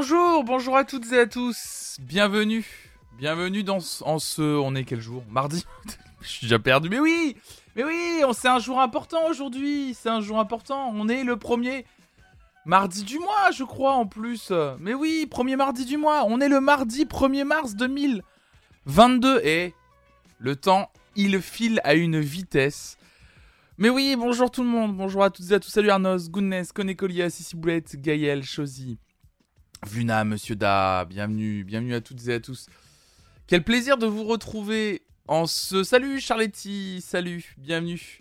Bonjour, bonjour à toutes et à tous. Bienvenue. Bienvenue dans ce, en ce on est quel jour? Mardi? Je suis déjà perdu. Mais oui. Mais oui, c'est un jour important aujourd'hui. C'est un jour important. On est le premier mardi du mois, je crois en plus. Mais oui, premier mardi du mois. On est le mardi 1er mars 2022 et le temps, il file à une vitesse. Mais oui, bonjour tout le monde, bonjour à toutes et à tous, salut Arnos, Goodness, Conécolia, Sissi Boulette, Gaël, Chosy, Vuna, Monsieur Da, bienvenue, bienvenue à toutes et à tous. Quel plaisir de vous retrouver en ce... Salut Charletti, salut, bienvenue.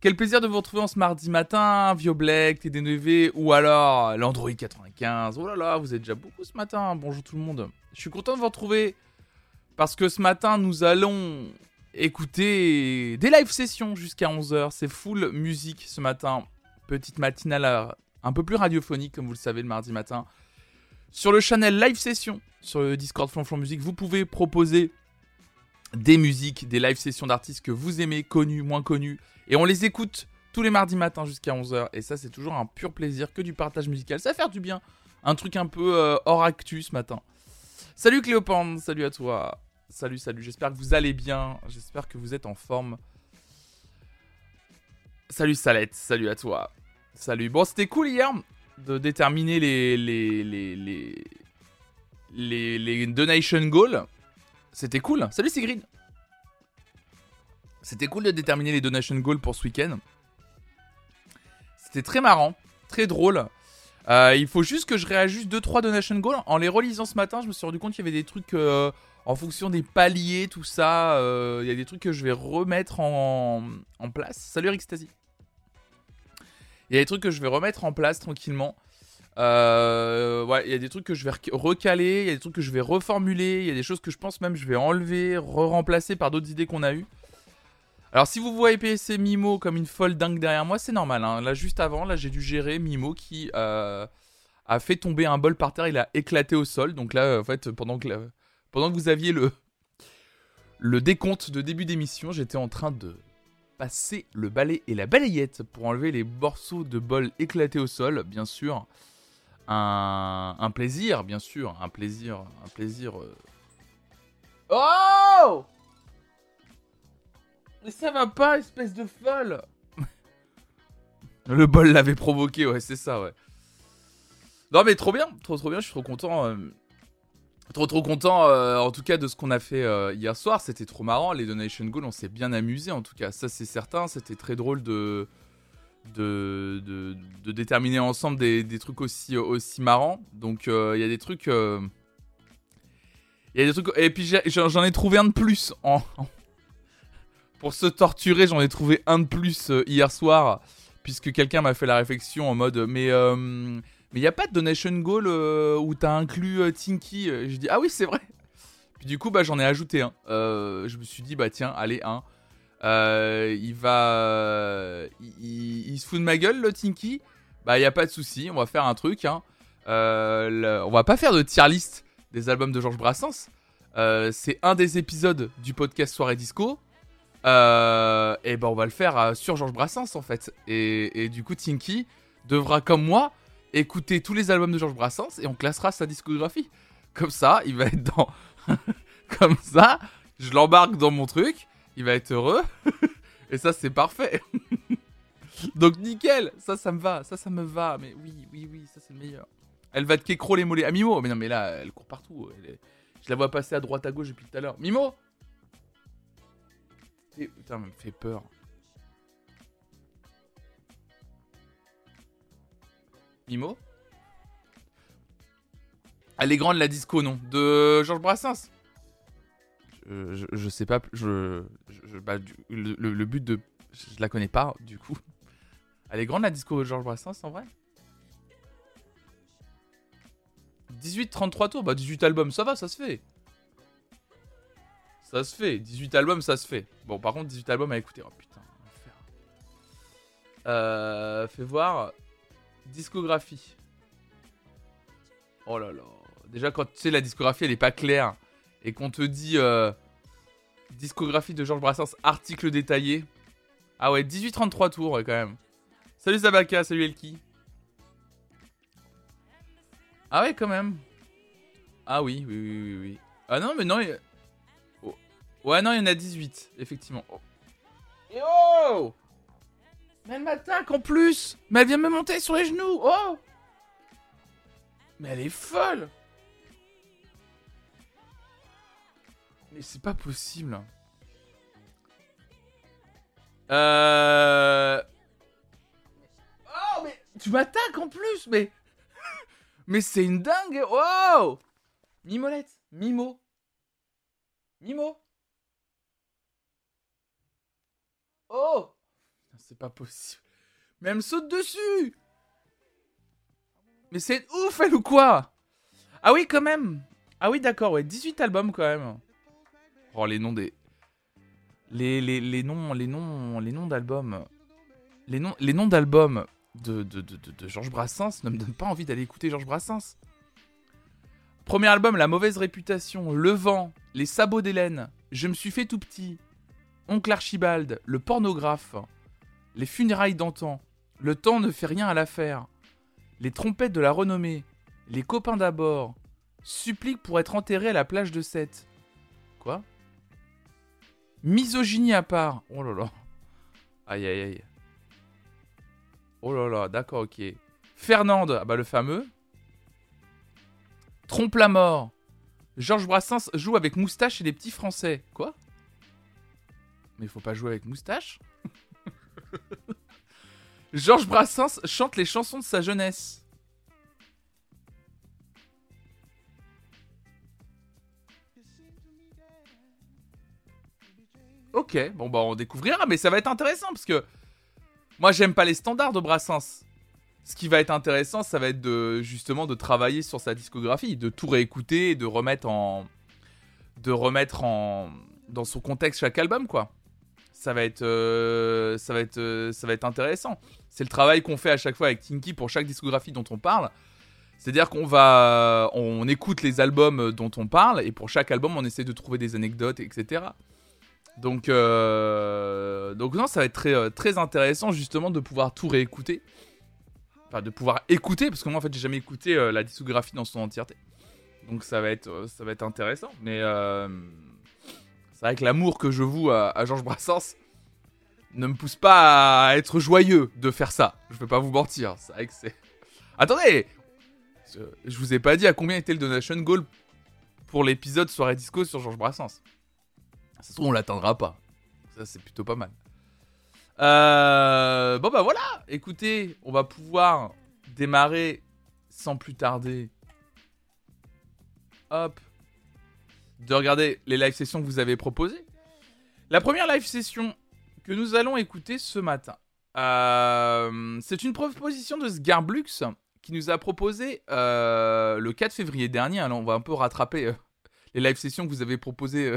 Quel plaisir de vous retrouver en ce mardi matin, Vioblack, TD9 ou alors l'Android 95. Oh là là, vous êtes déjà beaucoup ce matin, bonjour tout le monde. Je suis content de vous retrouver parce que ce matin nous allons écouter des live sessions jusqu'à 11h. C'est full musique ce matin. Petite matinale un peu plus radiophonique, comme vous le savez, le mardi matin. Sur le channel live session, sur le Discord Flonflon Musique, vous pouvez proposer des musiques, des live sessions d'artistes que vous aimez, connus, moins connus. Et on les écoute tous les mardis matins jusqu'à 11h. Et ça, c'est toujours un pur plaisir que du partage musical. Ça fait du bien. Un truc un peu euh, hors actu ce matin. Salut Cléopande, salut à toi. Salut, salut, j'espère que vous allez bien, j'espère que vous êtes en forme. Salut Salette, salut à toi. Salut. Bon, c'était cool hier de déterminer les les les les les, donation goals. C'était cool. Salut Sigrid. C'était cool de déterminer les donation goals pour ce week-end. C'était très marrant, très drôle. Euh, il faut juste que je réajuste 2-3 donation goals. En les relisant ce matin, je me suis rendu compte qu'il y avait des trucs euh, en fonction des paliers, tout ça, il euh, y a des trucs que je vais remettre en, place. Salut Rixtasy. Il y a des trucs que je vais remettre en place tranquillement. Euh, ouais, il y a des trucs que je vais recaler, il y a des trucs que je vais reformuler, il y a des choses que je pense même je vais enlever, re-remplacer par d'autres idées qu'on a eues. Alors si vous voyez PSC Mimo comme une folle dingue derrière moi, c'est normal. Hein. Là juste avant, là j'ai dû gérer Mimo qui euh, a fait tomber un bol par terre, il a éclaté au sol. Donc là, en fait, pendant que pendant que vous aviez le, le décompte de début d'émission, j'étais en train de passer le balai et la balayette pour enlever les morceaux de bol éclatés au sol, bien sûr. Un, plaisir, bien sûr, un plaisir, un plaisir. Euh. Oh Mais ça va pas, espèce de folle Le bol l'avait provoqué, ouais, c'est ça, ouais. Non mais trop bien, trop trop bien, je suis trop content. Euh. Trop trop content euh, en tout cas de ce qu'on a fait euh, hier soir, c'était trop marrant, les donation goals on s'est bien amusé en tout cas, ça c'est certain, c'était très drôle de de, de, déterminer ensemble des, des, trucs aussi, aussi marrants, donc euh, il y a des trucs... Il y a des trucs... Et puis j'en ai trouvé un de plus en... Pour se torturer, j'en ai trouvé un de plus hier soir, puisque quelqu'un m'a fait la réflexion en mode mais mais il n'y a pas de donation goal euh, où t'as inclus euh, Tinky. Euh, je dis, ah oui, c'est vrai. Puis du coup, bah, j'en ai ajouté un. je me suis dit, bah tiens, allez, un. il va. Il, se fout de ma gueule, le Tinky. Bah, il n'y a pas de souci, on va faire un truc. Hein. on va pas faire de tier list des albums de Georges Brassens. c'est un des épisodes du podcast Soirée Disco. et ben, on va le faire sur Georges Brassens en fait. Et du coup, Tinky devra, comme moi, écouter tous les albums de Georges Brassens et on classera sa discographie. Comme ça, il va être dans. Comme ça, je l'embarque dans mon truc, il va être heureux. et ça, c'est parfait. Donc nickel, ça, ça me va, ça, ça me va. Mais oui, oui, oui, ça, c'est le meilleur. Elle va te kécro les mollets. Ah, Mimo Mais non, mais là, elle court partout. Je la vois passer à droite, à gauche depuis tout à l'heure. Mimo Putain, elle me fait peur. Elle est grande la disco, non De Georges Brassens je, sais pas, bah, le, but de... Je la connais pas, du coup. Elle est grande la disco de Georges Brassens, en vrai 18-33 tours, bah 18 albums, ça va, ça se fait. Ça se fait, 18 albums, ça se fait. Bon, par contre, 18 albums à écouter. Oh putain, Euh, fais voir. Discographie. Oh là là. Déjà, quand tu sais, la discographie, elle est pas claire. Et qu'on te dit euh, discographie de Georges Brassens, article détaillé. Ah ouais, 18-33 tours, quand même. Salut Sabaka, salut Elki. Ah ouais, quand même. Ah oui, oui, oui, oui. oui. Ah non, mais non. Oh. Ouais, non, il y en a 18, effectivement. Oh Mais elle m'attaque en plus. Mais elle vient me monter sur les genoux. Oh. Mais elle est folle. Mais c'est pas possible. Euh... Oh, mais tu m'attaques en plus, mais... mais c'est une dingue. Wow Mimolette. Mimo. Mimo. Oh C'est pas possible. Mais elle me saute dessus Mais c'est ouf, elle ou quoi? Ah oui, quand même Ah oui, d'accord, ouais. 18 albums, quand même. Oh, les noms des... Les, les, les noms, les noms, les noms d'albums... Les noms, les noms d'albums de, de, de, de, Georges Brassens ne me donnent pas envie d'aller écouter Georges Brassens. Premier album, La mauvaise réputation, Le vent, Les sabots d'Hélène, Je me suis fait tout petit, Oncle Archibald, Le pornographe, Les funérailles d'antan, Le temps ne fait rien à l'affaire, Les trompettes de la renommée, Les copains d'abord, Supplique pour être enterré à la plage de Sète. Quoi? Misogynie à part. Oh là là. Aïe aïe aïe. Oh là là, d'accord, ok. Fernande, ah bah le fameux. Trompe la mort. Georges Brassens joue avec moustache et les petits français. Quoi? Mais il faut pas jouer avec moustache? Georges Brassens chante les chansons de sa jeunesse. Ok, bon bah on découvrira, mais ça va être intéressant parce que moi j'aime pas les standards de Brassens ce qui va être intéressant, ça va être de justement de travailler sur sa discographie, de tout réécouter et de remettre en de remettre en dans son contexte chaque album quoi. Ça va être euh, ça va être euh, ça va être intéressant. C'est le travail qu'on fait à chaque fois avec Tinky pour chaque discographie dont on parle. C'est-à-dire qu'on va on écoute les albums dont on parle et pour chaque album on essaie de trouver des anecdotes etc. Donc euh, donc non ça va être très très intéressant justement de pouvoir tout réécouter enfin de pouvoir écouter parce que moi en fait j'ai jamais écouté la discographie dans son entièreté donc ça va être ça va être intéressant mais c'est vrai que l'amour que je voue à, Georges Brassens ne me pousse pas à être joyeux de faire ça. Je vais pas vous mentir. C'est vrai que c'est attendez! Je vous ai pas dit à combien était le donation goal pour l'épisode soirée disco sur Georges Brassens. Ça se trouve on l'atteindra pas. Ça c'est plutôt pas mal. Euh, bon bah voilà, écoutez, on va pouvoir démarrer sans plus tarder. Hop. De regarder les live sessions que vous avez proposées. La première live session que nous allons écouter ce matin. Euh, c'est une proposition de Sgarblux qui nous a proposé euh, le 4 février dernier. Alors on va un peu rattraper les live sessions que vous avez proposées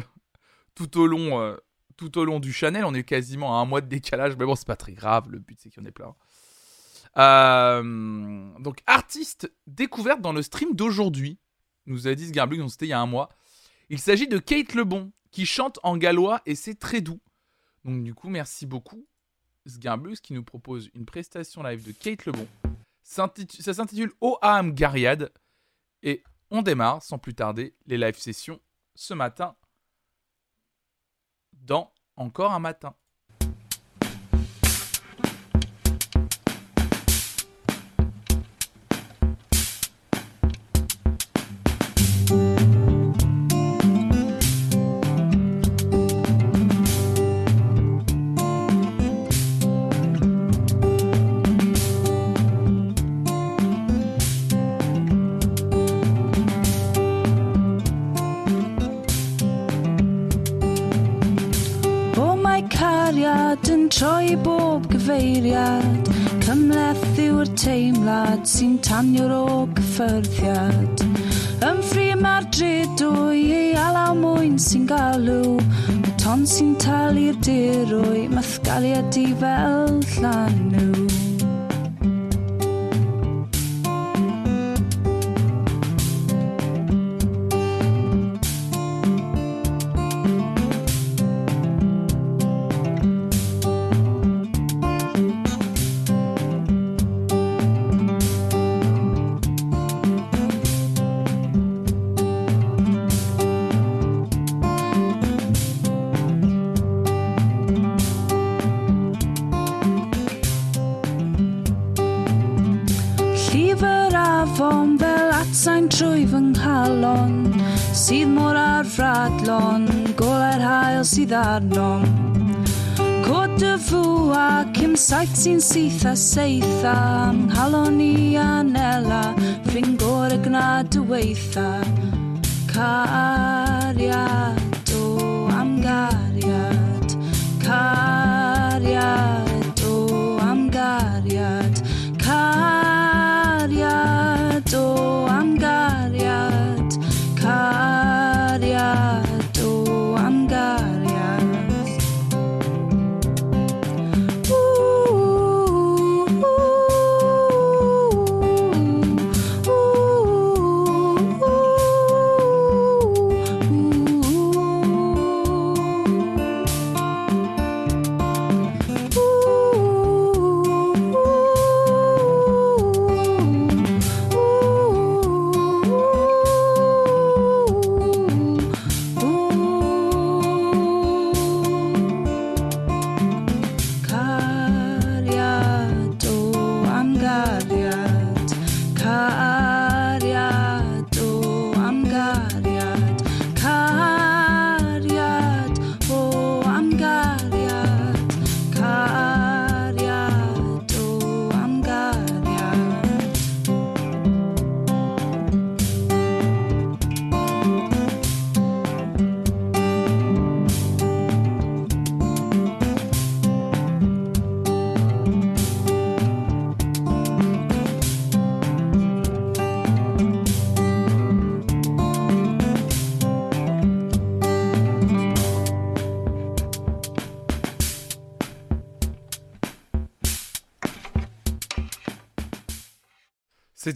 tout au long tout au long du Chanel. On est quasiment à un mois de décalage, mais bon, c'est pas très grave. Le but, c'est qu'il y en ait plein. Euh, donc, artiste découverte dans le stream d'aujourd'hui, nous a dit Sgarblug, donc c'était il y a un mois. Il s'agit de Kate Lebon, qui chante en gallois et c'est très doux. Donc, du coup, merci beaucoup, Sgarblux, qui nous propose une prestation live de Kate Lebon. Ça s'intitule OAM Gariad. Et on démarre sans plus tarder les live sessions ce matin dans Encore un matin. deep sydd arnom. Cod y fw ac im saith sy'n syth a seith am Halon i anela, ffring gor y gnad y weitha Ca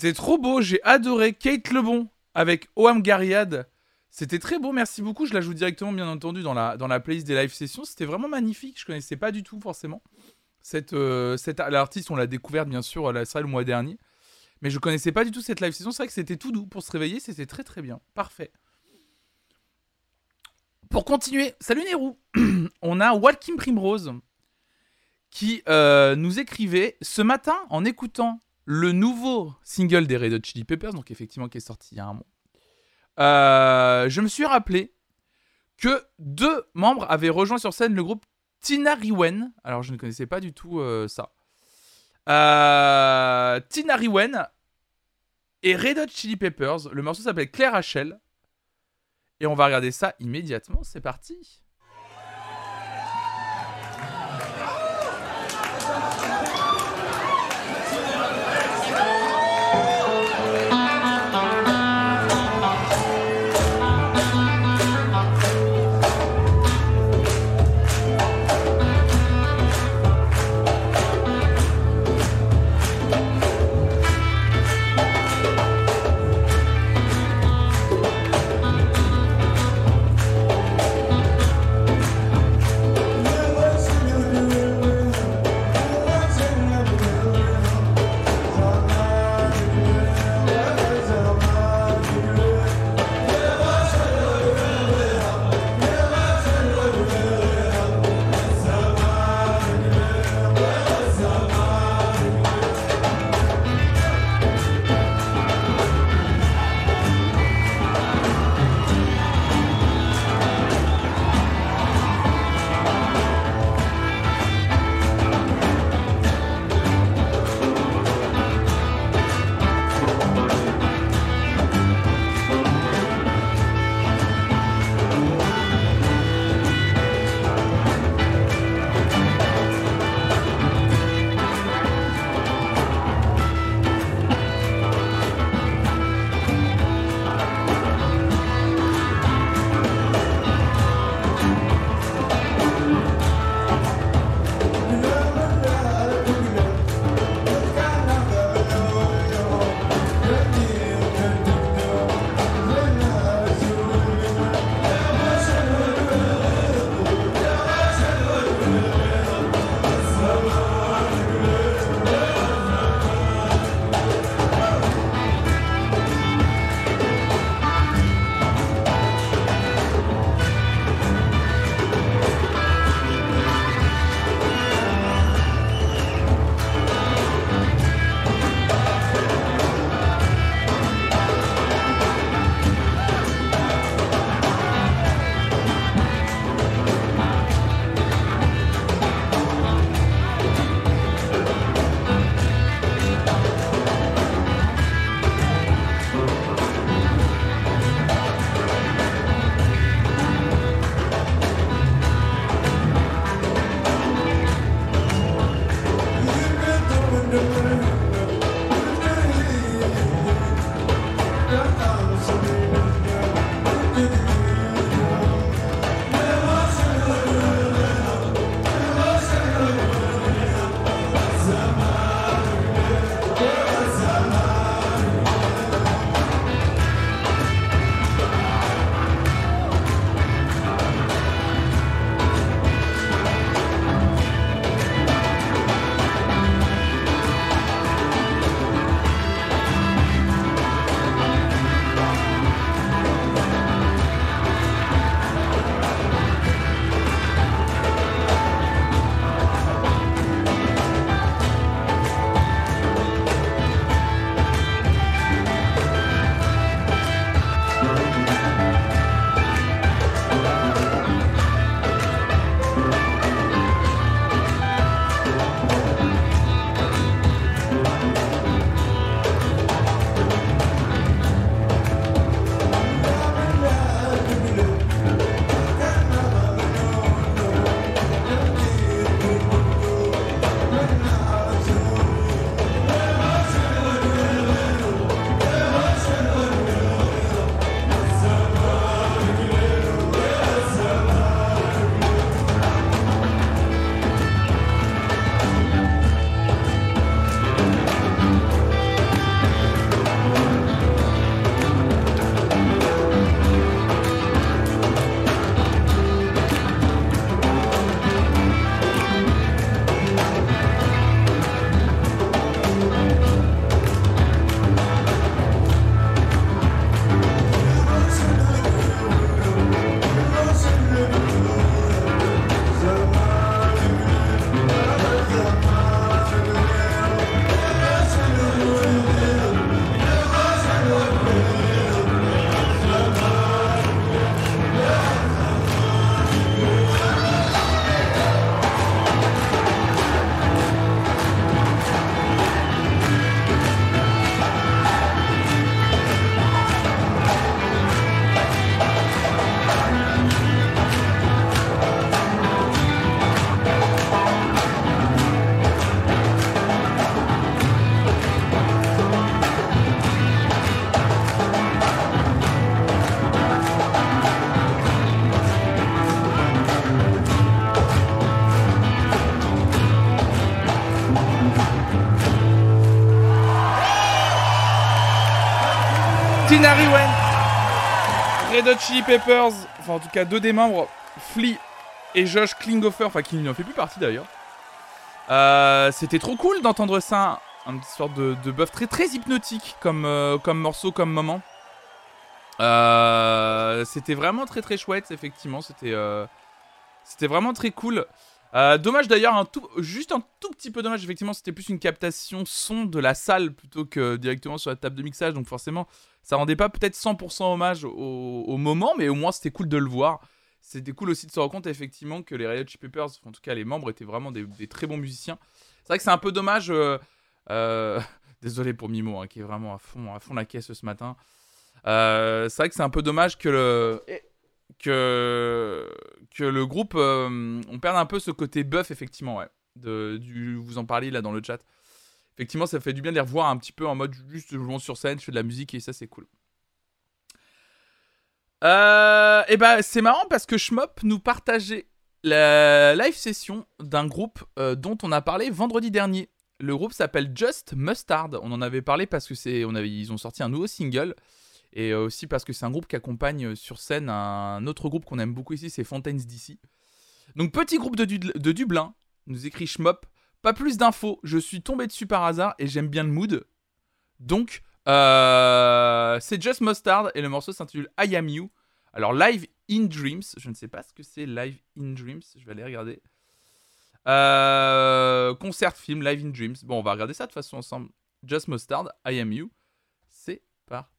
C'était trop beau, j'ai adoré Kate Lebon avec Oam Gariad. C'était très beau, merci beaucoup. Je la joue directement, bien entendu, dans la, dans la playlist des live sessions. C'était vraiment magnifique. Je connaissais pas du tout, forcément. Cette, euh, cette, on l'a découverte, bien sûr, la salle le mois dernier. Mais je connaissais pas du tout cette live session. C'est vrai que c'était tout doux pour se réveiller. C'était très très bien. Parfait. Pour continuer, salut Nérou. on a Walking Primrose qui euh, nous écrivait ce matin en écoutant le nouveau single des Red Hot Chili Peppers, donc effectivement qui est sorti il y a un mois. Euh, je me suis rappelé que deux membres avaient rejoint sur scène le groupe Tina Riwen. Alors je ne connaissais pas du tout euh, ça. Euh, Tina et Red Hot Chili Peppers. Le morceau s'appelle Claire Rachel. Et on va regarder ça immédiatement. C'est parti. Red Chili Peppers, enfin en tout cas deux des membres, Flea et Josh Klinghoffer, enfin qui n'en fait plus partie d'ailleurs. Euh, C'était trop cool d'entendre ça, une sorte de, de buff très très hypnotique comme, euh, comme morceau, comme moment. Euh, C'était vraiment très très chouette, effectivement, c'était vraiment très cool. Dommage d'ailleurs, juste un tout petit peu dommage, effectivement, c'était plus une captation son de la salle plutôt que directement sur la table de mixage, donc forcément, ça rendait pas peut-être 100% hommage au, au, moment, mais au moins c'était cool de le voir. C'était cool aussi de se rendre compte effectivement que les Red Peppers, en tout cas les membres, étaient vraiment des, des très bons musiciens. C'est vrai que c'est un peu dommage. Euh, euh, désolé pour Mimo, hein, qui est vraiment à fond, à fond la caisse ce matin. Euh, c'est vrai que c'est un peu dommage que le que que le groupe on perde un peu ce côté buff effectivement ouais. De, du, vous en parliez là dans le chat. Effectivement, ça fait du bien de les revoir un petit peu en mode juste jouant sur scène, je fais de la musique et ça c'est cool. Euh, et bah c'est marrant parce que Schmop nous partageait la live session d'un groupe euh, dont on a parlé vendredi dernier. Le groupe s'appelle Just Mustard. On en avait parlé parce que c'est, ont sorti un nouveau single et euh, aussi parce que c'est un groupe qui accompagne sur scène un autre groupe qu'on aime beaucoup ici, c'est Fontaines DC. Donc petit groupe de, de Dublin, nous écrit Schmop. Pas plus d'infos, je suis tombé dessus par hasard et j'aime bien le mood. Donc euh, c'est Just Mustard et le morceau s'intitule I Am You. Alors Live in Dreams, je ne sais pas ce que c'est Live in Dreams, je vais aller regarder. Euh, concert film Live in Dreams. Bon, on va regarder ça de façon ensemble. Just Mustard, I Am You. C'est parti.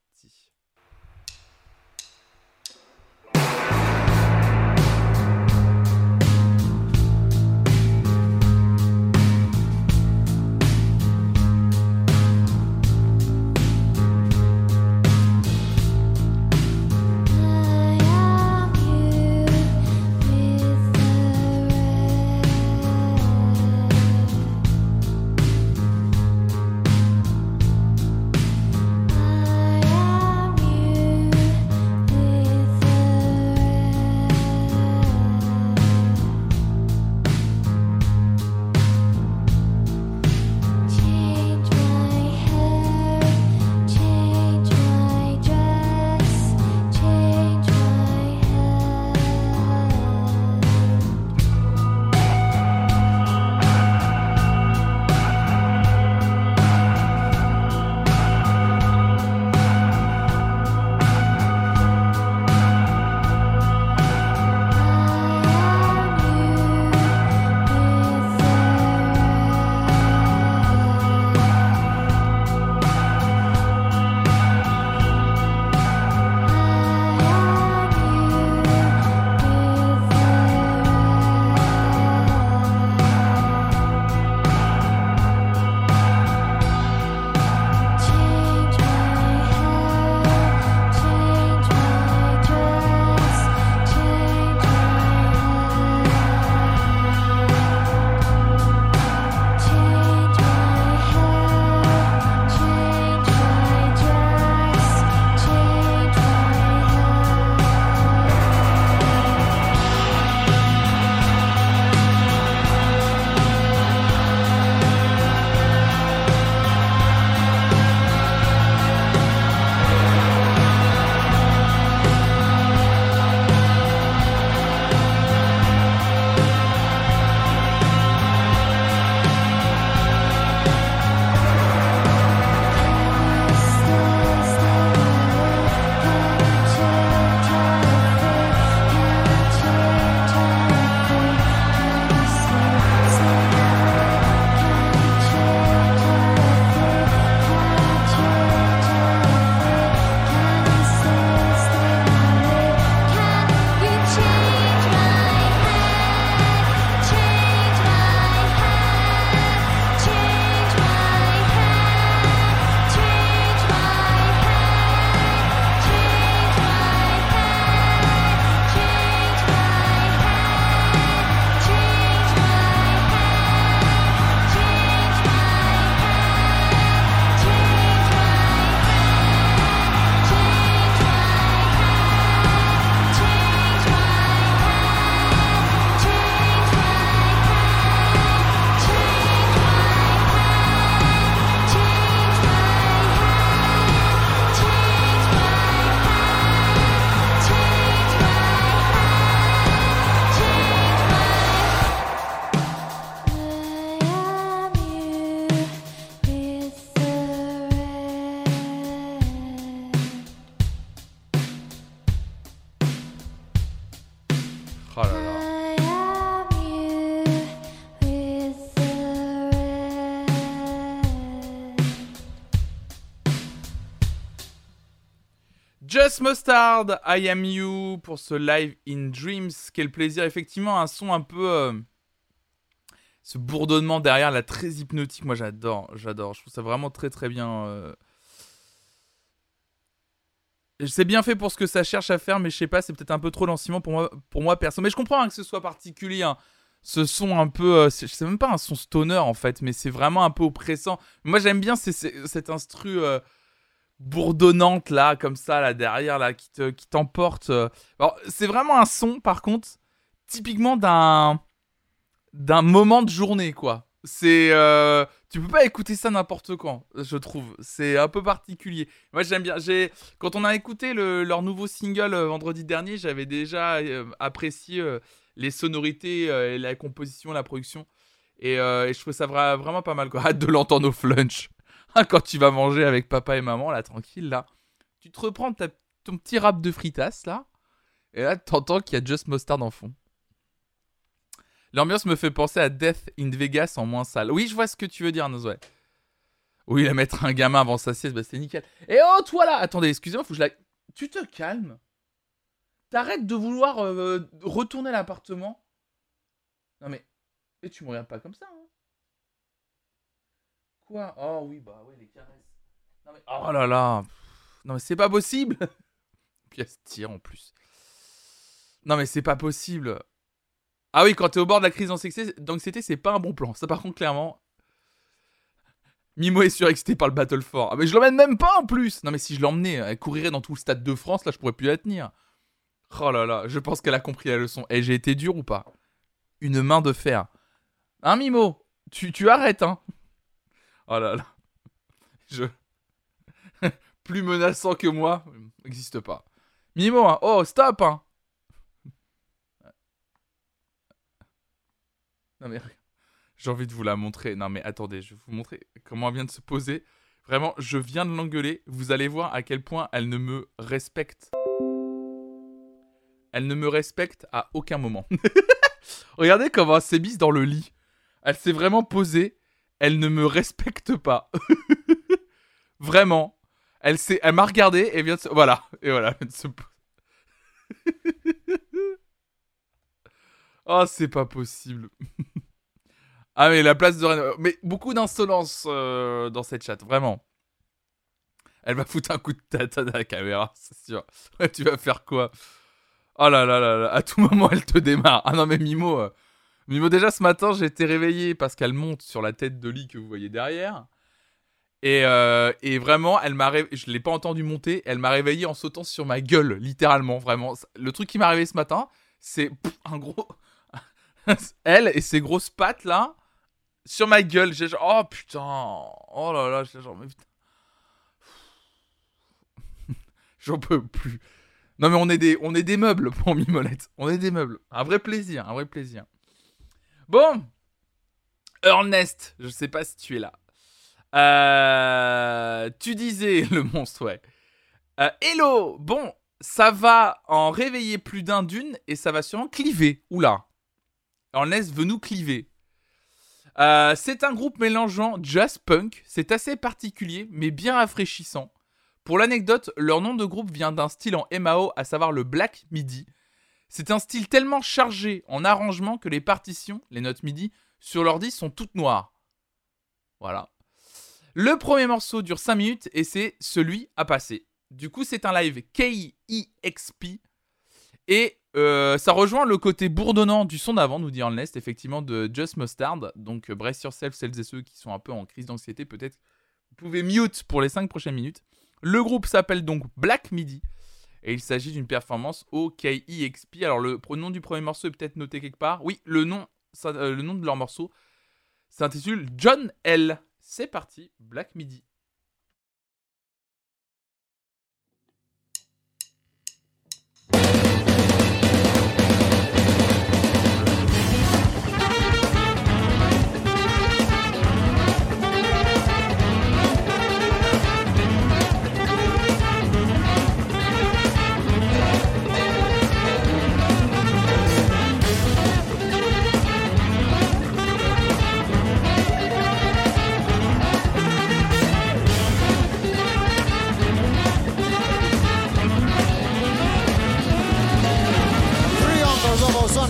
Mustard, I Am You pour ce live in Dreams. Quel plaisir, effectivement, un son un peu. Euh, ce bourdonnement derrière, la très hypnotique. Moi, j'adore, j'adore. Je trouve ça vraiment très très bien. Euh. C'est bien fait pour ce que ça cherche à faire, mais je sais pas, c'est peut-être un peu trop lancement pour moi, pour moi perso. Mais je comprends hein, que ce soit particulier. Hein. Ce son un peu, euh, je sais même pas un son stoner en fait, mais c'est vraiment un peu oppressant. Moi, j'aime bien cet instru bourdonnante là, comme ça, là derrière, là, qui te, qui t'emporte. Euh. C'est vraiment un son, par contre, typiquement d'un, d'un moment de journée, quoi. C'est, euh, tu peux pas écouter ça n'importe quand, je trouve. C'est un peu particulier. Moi, j'aime bien. J'ai, quand on a écouté leur nouveau single euh, vendredi dernier, j'avais déjà apprécié les sonorités et la composition, la production. Et, je trouve ça vraiment pas mal, quoi. Hâte de l'entendre au flunch. quand tu vas manger avec papa et maman, là, tranquille, là. Tu te reprends ton petit rap de fritas, là. Et là, t'entends qu'il y a Just Mustard en fond. L'ambiance me fait penser à Death in Vegas en moins sale. Oui, je vois ce que tu veux dire, Nozoué. Oui, la mettre un gamin avant sa sieste, bah c'est nickel. Et oh, toi là Attendez, excusez-moi, faut que je la... Tu te calmes T'arrêtes de vouloir euh, retourner l'appartement Non mais... Et tu me regardes pas comme ça, hein Quoi? Oh oui, bah oui, les caresses. Mais... Oh là là Non mais c'est pas possible Puis elle se tire en plus. Non mais c'est pas possible Ah oui, quand t'es au bord de la crise d'anxiété, c'est pas un bon plan. Ça par contre, clairement... Mimo est surexcité par le Battle Fort. Ah mais je l'emmène même pas en plus Non mais si je l'emmenais, elle courirait dans tout le stade de France, là je pourrais plus la tenir. Oh là là, je pense qu'elle a compris la leçon. Et j'ai été dur ou pas? Une main de fer. Hein Mimo? Tu, tu arrêtes, hein Oh là là. Je. Plus menaçant que moi, n'existe pas. Mimo, hein. Oh, stop, hein. Non mais j'ai envie de vous la montrer. Non mais attendez, je vais vous montrer comment elle vient de se poser. Vraiment, je viens de l'engueuler. Vous allez voir à quel point elle ne me respecte. Elle ne me respecte à aucun moment. Regardez comment elle s'est mise dans le lit. Elle s'est vraiment posée elle ne me respecte pas. Vraiment. Elle elle m'a regardé et vient de se... Voilà. Et voilà. oh, c'est pas possible. ah, mais la place de Mais beaucoup d'insolence euh, dans cette chat. Vraiment. Elle va foutre un coup de tête à la caméra, c'est sûr. tu vas faire quoi? Oh là là là là. À tout moment, elle te démarre. Ah non, mais Mimo. Euh, Mimo, déjà ce matin, j'ai été réveillé parce qu'elle monte sur la tête de lit que vous voyez derrière. Et, euh, vraiment, elle m'a je l'ai pas entendu monter, elle m'a réveillé en sautant sur ma gueule, littéralement, vraiment. Le truc qui m'est arrivé ce matin, c'est un gros. elle et ses grosses pattes là, sur ma gueule. J'ai genre, oh putain, oh là là, j'ai genre, mais putain. J'en peux plus. Non mais on est des, on est des meubles pour Mimolette. On est des meubles. Un vrai plaisir, un vrai plaisir. Bon. Ernest, je sais pas si tu es là. Euh, tu disais le monstre, ouais. Euh, hello, bon, ça va en réveiller plus d'un d'une et ça va sûrement cliver. Oula. Ernest veut nous cliver. Euh, c'est un groupe mélangeant jazz punk, c'est assez particulier mais bien rafraîchissant. Pour l'anecdote, leur nom de groupe vient d'un style en MAO, à savoir le Black Midi, c'est un style tellement chargé en arrangement que les partitions, les notes MIDI, sur l'ordi sont toutes noires. Voilà. Le premier morceau dure 5 minutes et c'est celui à passer. Du coup, c'est un live KIXP. Et euh, ça rejoint le côté bourdonnant du son d'avant, nous dit Ernest, effectivement, de Just Mustard. Donc, euh, brace yourself, celles et ceux qui sont un peu en crise d'anxiété, peut-être. Vous pouvez mute pour les 5 prochaines minutes. Le groupe s'appelle donc Black Midi. Et il s'agit d'une performance au KIXP. Alors le nom du premier morceau est peut-être noté quelque part. Oui, le nom, euh, le nom de leur morceau s'intitule John L. C'est parti, Black Midi.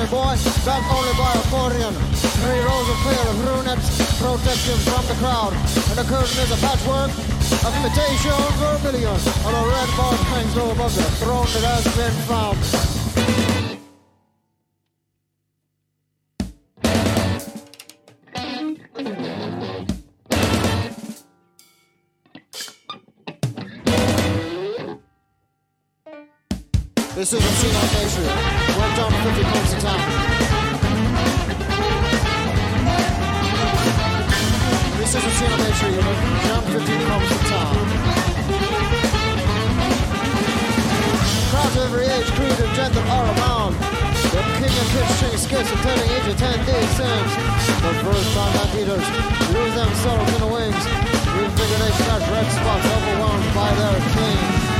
Johnny boy, backed only by accordion. Three rows of clear of brunettes protect him from the crowd. And the curtain is a patchwork of imitation vermilion. On a red bar hangs low above the throne that has been found. This is a scene on. Went down to 50 points a town. This is a scene on Main Street. Down 50 points a town. Crowds of every age, creed, and gender are around. The king of pitch string skits and turning age of 10 days since. The first time that eaters lose themselves in the wings. Reinvigoration as red spots overwhelmed by their king.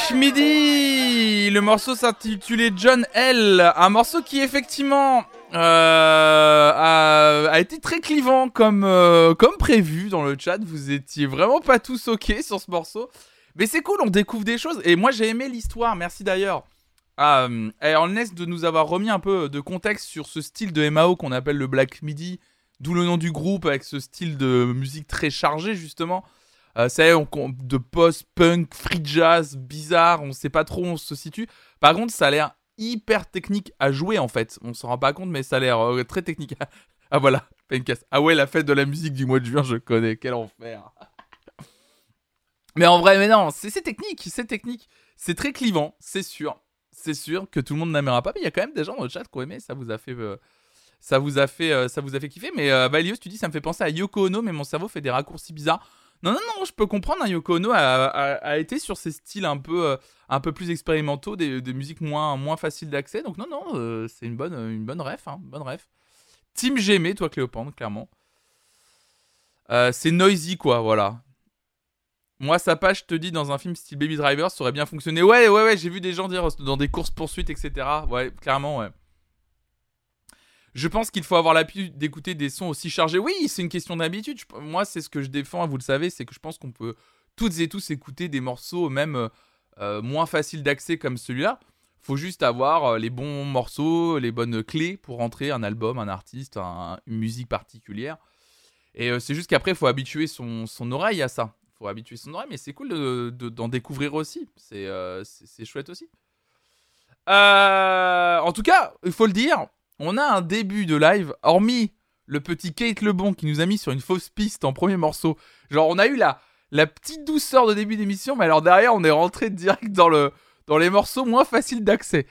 Black Midi Le morceau s'intitulait John L. Un morceau qui effectivement euh, a, a été très clivant comme, euh, comme prévu dans le chat. Vous étiez vraiment pas tous ok sur ce morceau. Mais c'est cool, on découvre des choses. Et moi j'ai aimé l'histoire, merci d'ailleurs à euh, Ernest de nous avoir remis un peu de contexte sur ce style de MAO qu'on appelle le Black Midi, d'où le nom du groupe avec ce style de musique très chargé justement. Euh, ça de post-punk, free jazz, bizarre, on sait pas trop où on se situe. Par contre, ça a l'air hyper technique à jouer en fait. On s'en rend pas compte, mais ça a l'air euh, très technique. ah voilà, Pencast. Ah ouais, la fête de la musique du mois de juin, je connais. Quel enfer. mais en vrai, mais non, c'est technique, c'est technique. C'est très clivant, c'est sûr. C'est sûr que tout le monde n'aimera pas, mais il y a quand même des gens dans le chat qui ont aimé. Ça vous a fait, euh, ça vous a fait, euh, ça vous a fait kiffer. Mais Valios, tu dis, ça me fait penser à Yoko Ono, mais mon cerveau fait des raccourcis bizarres. Non, non, non, je peux comprendre. hein, Yoko Ono a, a- été sur ces styles un peu, euh, un peu plus expérimentaux, des, des musiques moins, moins faciles d'accès. Donc non, non, euh, c'est une bonne, une bonne ref, hein, bonne ref. Team Gémé, toi Cléopâtre, clairement. Euh, c'est noisy, quoi, voilà. Moi, sa page te dit dans un film style Baby Driver, ça aurait bien fonctionné. Ouais, ouais, ouais, j'ai vu des gens dire dans des courses poursuites, etc. Ouais, clairement, ouais. Je pense qu'il faut avoir l'habitude d'écouter des sons aussi chargés. Oui, c'est une question d'habitude. Moi, c'est ce que je défends, vous le savez, c'est que je pense qu'on peut toutes et tous écouter des morceaux même euh, euh, moins faciles d'accès comme celui-là. Faut juste avoir euh, les bons morceaux, les bonnes clés pour rentrer un album, un artiste, un- une musique particulière. Et c'est juste qu'après, il faut habituer son, oreille à ça. faut habituer son oreille, mais c'est cool de- de- d'en découvrir aussi. C'est chouette aussi. En tout cas, il faut le dire, on a un début de live, hormis le petit Kate Lebon qui nous a mis sur une fausse piste en premier morceau. Genre, on a eu la, la petite douceur de début d'émission, mais alors derrière, on est rentré direct dans, le, dans les morceaux moins faciles d'accès.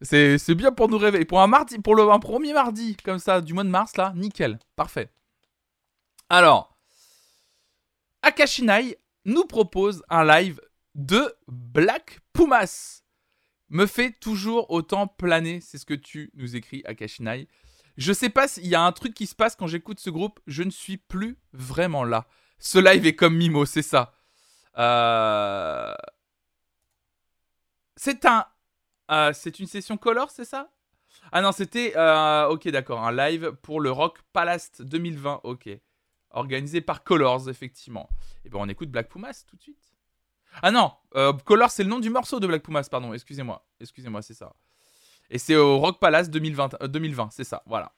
C'est bien pour nous réveiller. Pour un mardi, pour le un premier mardi comme ça du mois de mars là, nickel, parfait. Alors, Akashinai nous propose un live de Black Pumas. Me fait toujours autant planer, c'est ce que tu nous écris Akashinai. Je sais pas s'il y a un truc qui se passe quand j'écoute ce groupe, je ne suis plus vraiment là. Ce live est comme Mimo, c'est ça. Euh... C'est un euh, c'est une session color, c'est ça? Ah non, c'était. euh, ok, d'accord. Un live pour le Rock Palace 2020. Ok. Organisé par Colors, effectivement. Et ben on écoute Black Pumas tout de suite. Ah non, euh, Colors, c'est le nom du morceau de Black Pumas, pardon. Excusez-moi. Excusez-moi, c'est ça. Et c'est au Rock Palace 2020, euh, 2020 c'est ça. Voilà.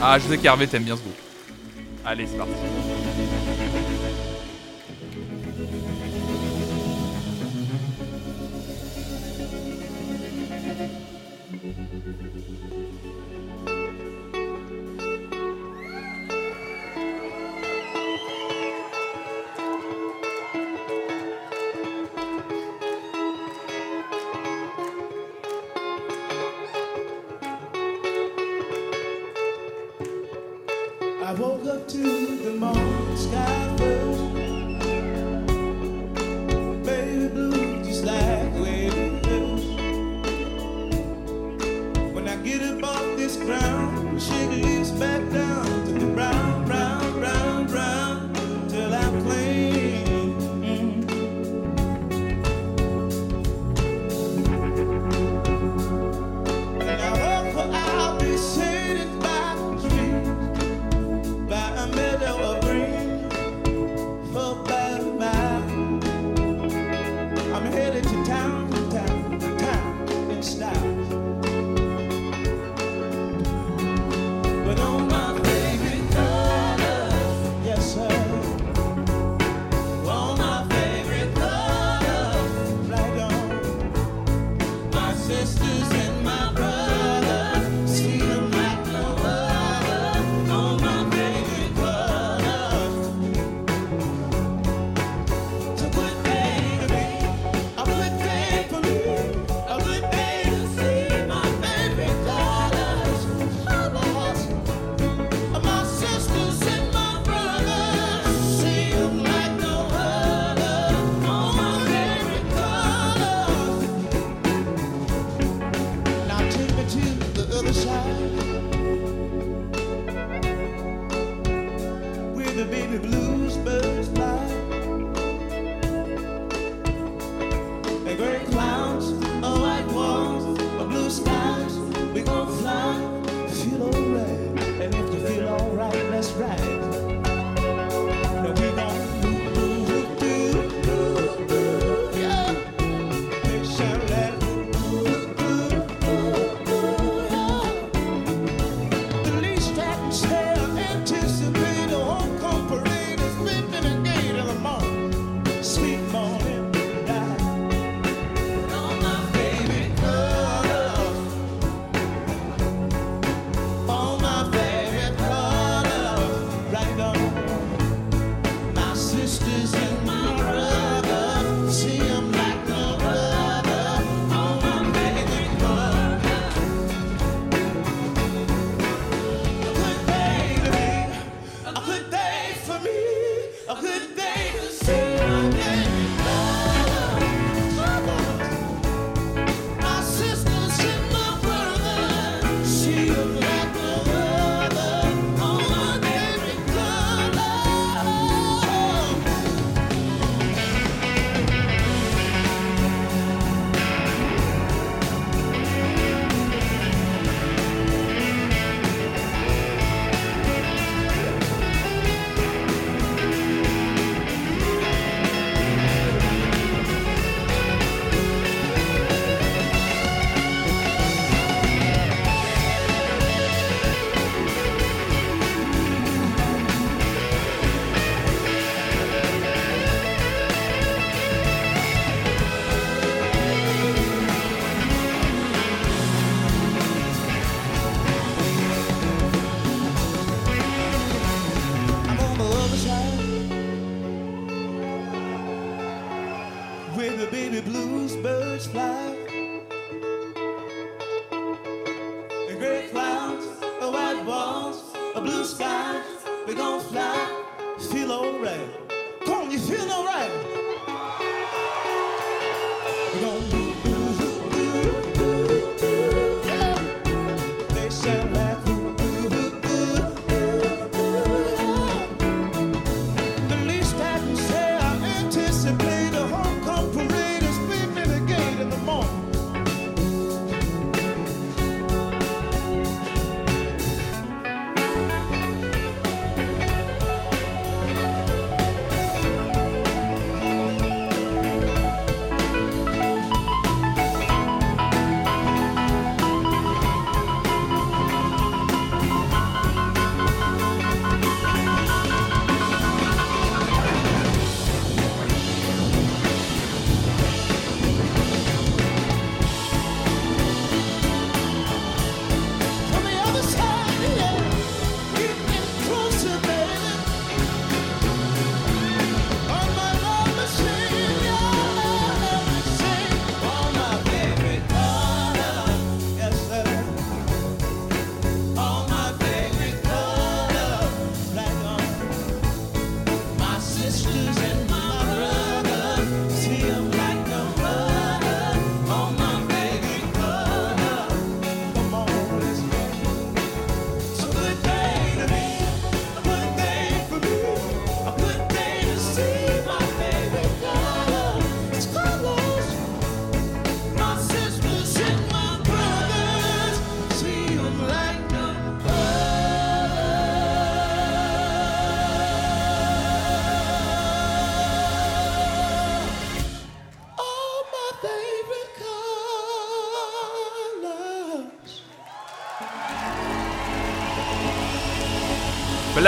Ah, je sais qu'Hervé t'aimes bien ce groupe. Allez, c'est parti. To the morning sky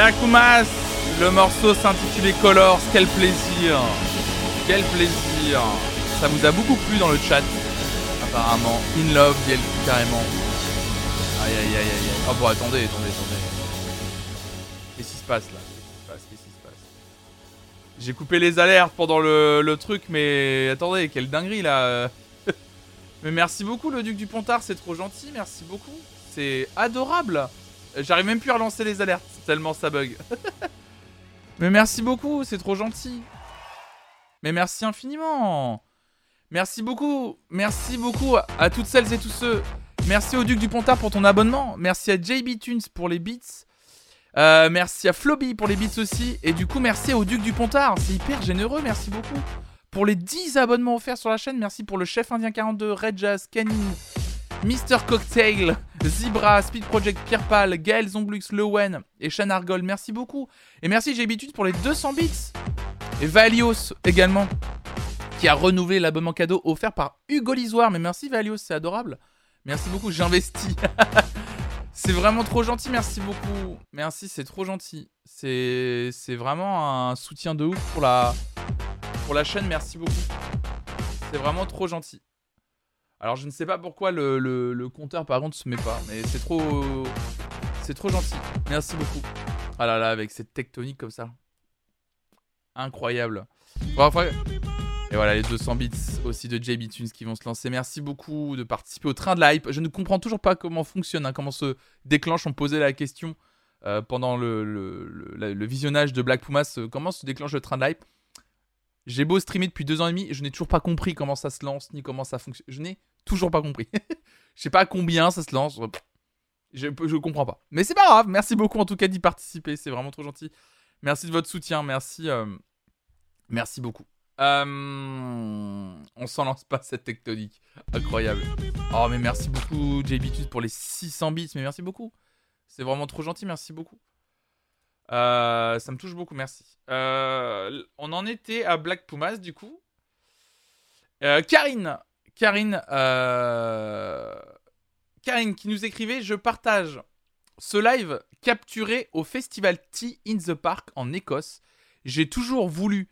Black le morceau s'intitulait Colors, quel plaisir Quel plaisir Ça vous a beaucoup plu dans le chat, apparemment. In Love, elle carrément. Aïe aïe aïe aïe aïe. Oh bon, attendez, attendez, attendez. Qu'est-ce qui se passe là? Qu'est-ce qui se passe? Passe? J'ai coupé les alertes pendant le, le truc, mais attendez, quelle dinguerie là Mais merci beaucoup le Duc du Pontard, c'est trop gentil, merci beaucoup. C'est adorable J'arrive même plus à relancer les alertes, tellement ça bug. Mais merci beaucoup, c'est trop gentil. Mais merci infiniment. Merci beaucoup. Merci beaucoup à toutes celles et tous ceux. Merci au Duc du Pontard pour ton abonnement. Merci à JB Tunes pour les beats. Euh, merci à Floby pour les beats aussi. Et du coup, merci au Duc du Pontard. C'est hyper généreux, merci beaucoup. Pour les 10 abonnements offerts sur la chaîne, merci pour le Chef Indien 42, Red Jazz, Canine, Mr. Cocktail, Zebra, Speed Project, Pierre Pal, Gaël Zomblux, Lewen et Shan Argol. Merci beaucoup. Et merci j'ai habitude pour les 200 bits. Et Valios également, qui a renouvelé l'abonnement cadeau offert par Hugo Lisoire. Mais merci Valios, c'est adorable. Merci beaucoup, j'investis. c'est vraiment trop gentil, merci beaucoup. Merci, c'est trop gentil. C'est c'est vraiment un soutien de ouf pour la, pour la chaîne, merci beaucoup. C'est vraiment trop gentil. Alors je ne sais pas pourquoi le, compteur par contre se met pas, mais c'est trop c'est trop gentil. Merci beaucoup. Ah là là avec cette tectonique comme ça. Incroyable. Et voilà les 200 bits aussi de JB Tunes qui vont se lancer. Merci beaucoup de participer au train de la hype. Je ne comprends toujours pas comment fonctionne, hein, comment se déclenche. On posait la question euh, pendant le, visionnage de Black Pumas. euh, comment se déclenche le train de la hype J'ai beau streamer depuis deux ans et demi, je n'ai toujours pas compris comment ça se lance ni comment ça fonctionne. Je toujours pas compris. Je sais pas combien ça se lance. Je, comprends pas. Mais c'est pas grave. Merci beaucoup en tout cas d'y participer. C'est vraiment trop gentil. Merci de votre soutien. Merci. euh, Merci beaucoup. Euh, On s'en lance pas cette tectonique. Incroyable. Oh mais merci beaucoup JB Tunes pour les 600 bits. Mais merci beaucoup. C'est vraiment trop gentil. Merci beaucoup. Euh, ça me touche beaucoup. Merci. On en était à Black Pumas du coup. Karine. Karine, euh, Karine qui nous écrivait Je partage ce live capturé au festival Tea in the Park en Écosse. J'ai toujours voulu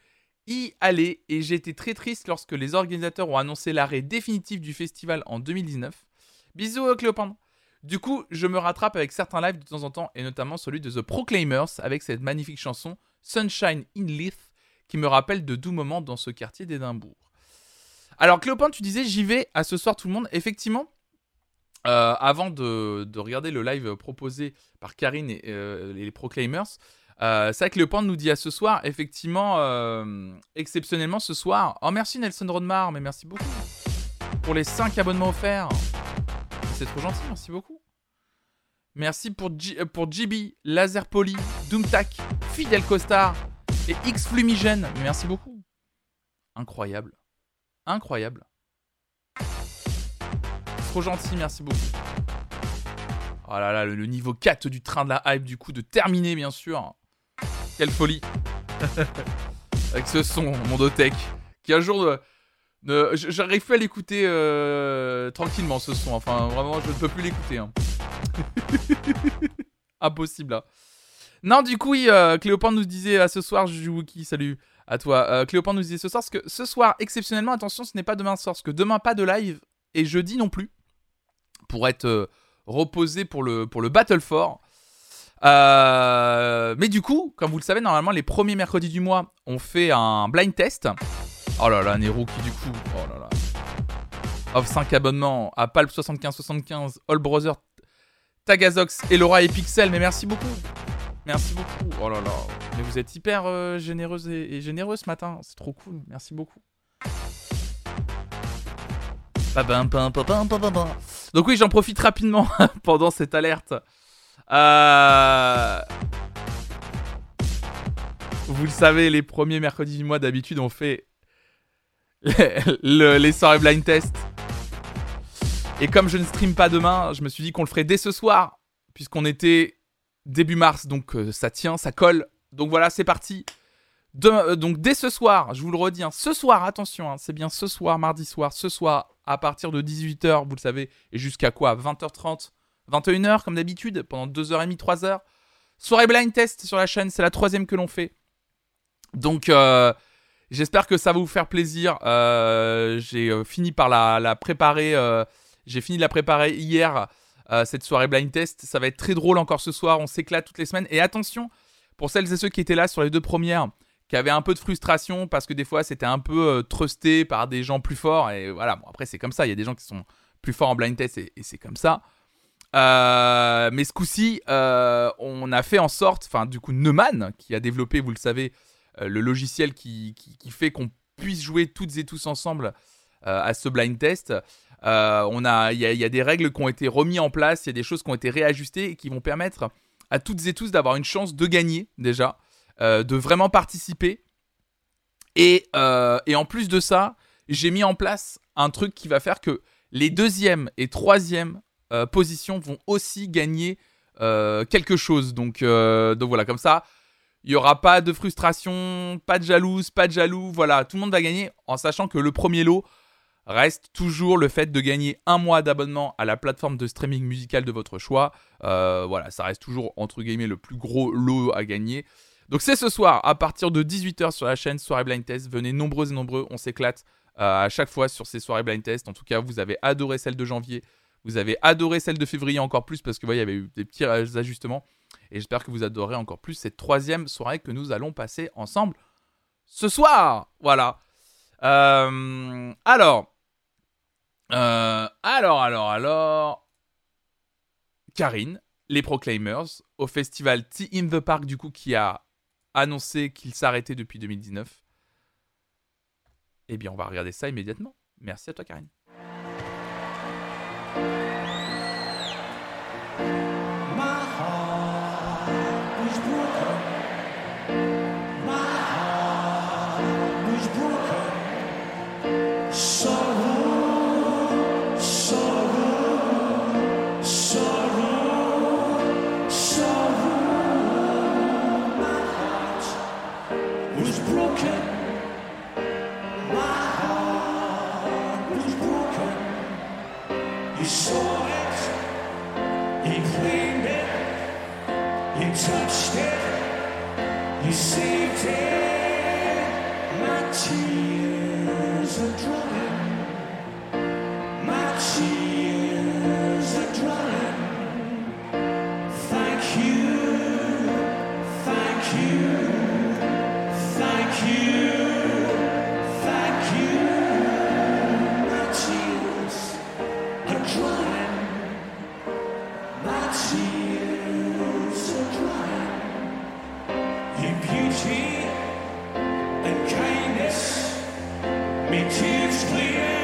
y aller et j'ai été très triste lorsque les organisateurs ont annoncé l'arrêt définitif du festival en 2019. Bisous euh, Cléopâtre. Du coup, je me rattrape avec certains lives de temps en temps et notamment celui de The Proclaimers avec cette magnifique chanson Sunshine in Leith qui me rappelle de doux moments dans ce quartier d'Édimbourg. Alors Cléopâtre, tu disais j'y vais à ce soir tout le monde. Effectivement, euh, avant de, de regarder le live proposé par Karine et euh, les Proclaimers, euh, c'est nous dit à ce soir, effectivement, euh, exceptionnellement ce soir. Oh, merci Nelson Rodmar, mais merci beaucoup pour les 5 abonnements offerts. C'est trop gentil, merci beaucoup. Merci pour, G- pour Laser Poly, Doomtac, Fidel Costar et X. Merci beaucoup. Incroyable. Incroyable. Trop gentil, merci beaucoup. Oh là là, le, niveau 4 du train de la hype, du coup, de terminer, bien sûr. Quelle folie. Avec ce son, Mondotech, qui un jour... J'arrive plus à l'écouter euh, tranquillement, ce son. Enfin, vraiment, je ne peux plus l'écouter. hein. Impossible, là. Non, du coup, oui, euh, Cléopâtre nous disait à ce soir, Wookie, salut à toi. Euh, Cléopâtre nous disait ce soir, que ce soir, exceptionnellement, attention, ce n'est pas demain soir, parce que demain, pas de live, et jeudi non plus, pour être euh, reposé pour le, pour le Battle for. Euh, mais du coup, comme vous le savez, normalement, les premiers mercredis du mois, on fait un blind test. Oh là là, Nero qui du coup, oh là là. Offre 5 abonnements à Palp 7575, All Brother, Tagazox et Laura et Pixel, mais merci beaucoup. Merci beaucoup. Oh là là. Mais vous êtes hyper euh, généreuse et, généreux ce matin. C'est trop cool. Merci beaucoup. Donc oui, j'en profite rapidement pendant cette alerte. Euh, Vous le savez, les premiers mercredis du mois, d'habitude, on fait le- les soirées blind test. Et comme je ne stream pas demain, je me suis dit qu'on le ferait dès ce soir, puisqu'on était début mars, donc euh, ça tient, ça colle. Donc voilà, c'est parti. Euh, donc dès ce soir, je vous le redis, hein, ce soir, attention, hein, c'est bien ce soir, mardi soir, ce soir, à partir de 18h, vous le savez, et jusqu'à quoi 20h30, 21h comme d'habitude, pendant 2h30, 3h. Soirée blind test sur la chaîne, c'est la troisième que l'on fait. Donc euh, j'espère que ça va vous faire plaisir. J'ai fini par la, préparer, j'ai fini de la préparer hier, euh, cette soirée blind test. Ça va être très drôle encore ce soir, on s'éclate toutes les semaines. Et attention, pour celles et ceux qui étaient là sur les deux premières, qui avaient un peu de frustration parce que des fois c'était un peu euh, trusté par des gens plus forts. Et voilà, bon, après c'est comme ça, il y a des gens qui sont plus forts en blind test et, c'est comme ça. Euh, mais ce coup-ci, euh, on a fait en sorte, enfin du coup Neumann, qui a développé, vous le savez, le logiciel qui, fait qu'on puisse jouer toutes et tous ensemble à ce blind test. Euh, on a, il y, a- des règles qui ont été remises en place, il y a des choses qui ont été réajustées et qui vont permettre à toutes et tous d'avoir une chance de gagner déjà, euh, de vraiment participer. Et, euh, et en plus de ça, j'ai mis en place un truc qui va faire que les deuxième et troisième positions vont aussi gagner quelque chose. Donc, donc voilà, comme ça, il n'y aura pas de frustration, pas de jalouse, pas de jaloux. Voilà, tout le monde va gagner en sachant que le premier lot reste toujours le fait de gagner un mois d'abonnement à la plateforme de streaming musical de votre choix. Euh, voilà, ça reste toujours entre guillemets le plus gros lot à gagner. Donc c'est ce soir à partir de 18h sur la chaîne Soirée Blind Test. Venez nombreux et nombreux, on s'éclate euh, à chaque fois sur ces soirées blind test. En tout cas, vous avez adoré celle de janvier. Vous avez adoré celle de février encore plus parce que voyez, il y avait eu des petits ajustements. Et j'espère que vous adorez encore plus cette troisième soirée que nous allons passer ensemble ce soir. Voilà. Euh, alors. Euh, alors, alors, alors. Karine, les Proclaimers, au festival Tea in the Park, du coup, qui a annoncé qu'il s'arrêtait depuis 2019. Eh bien, on va regarder ça immédiatement. Merci à toi, Karine. Me tears clear.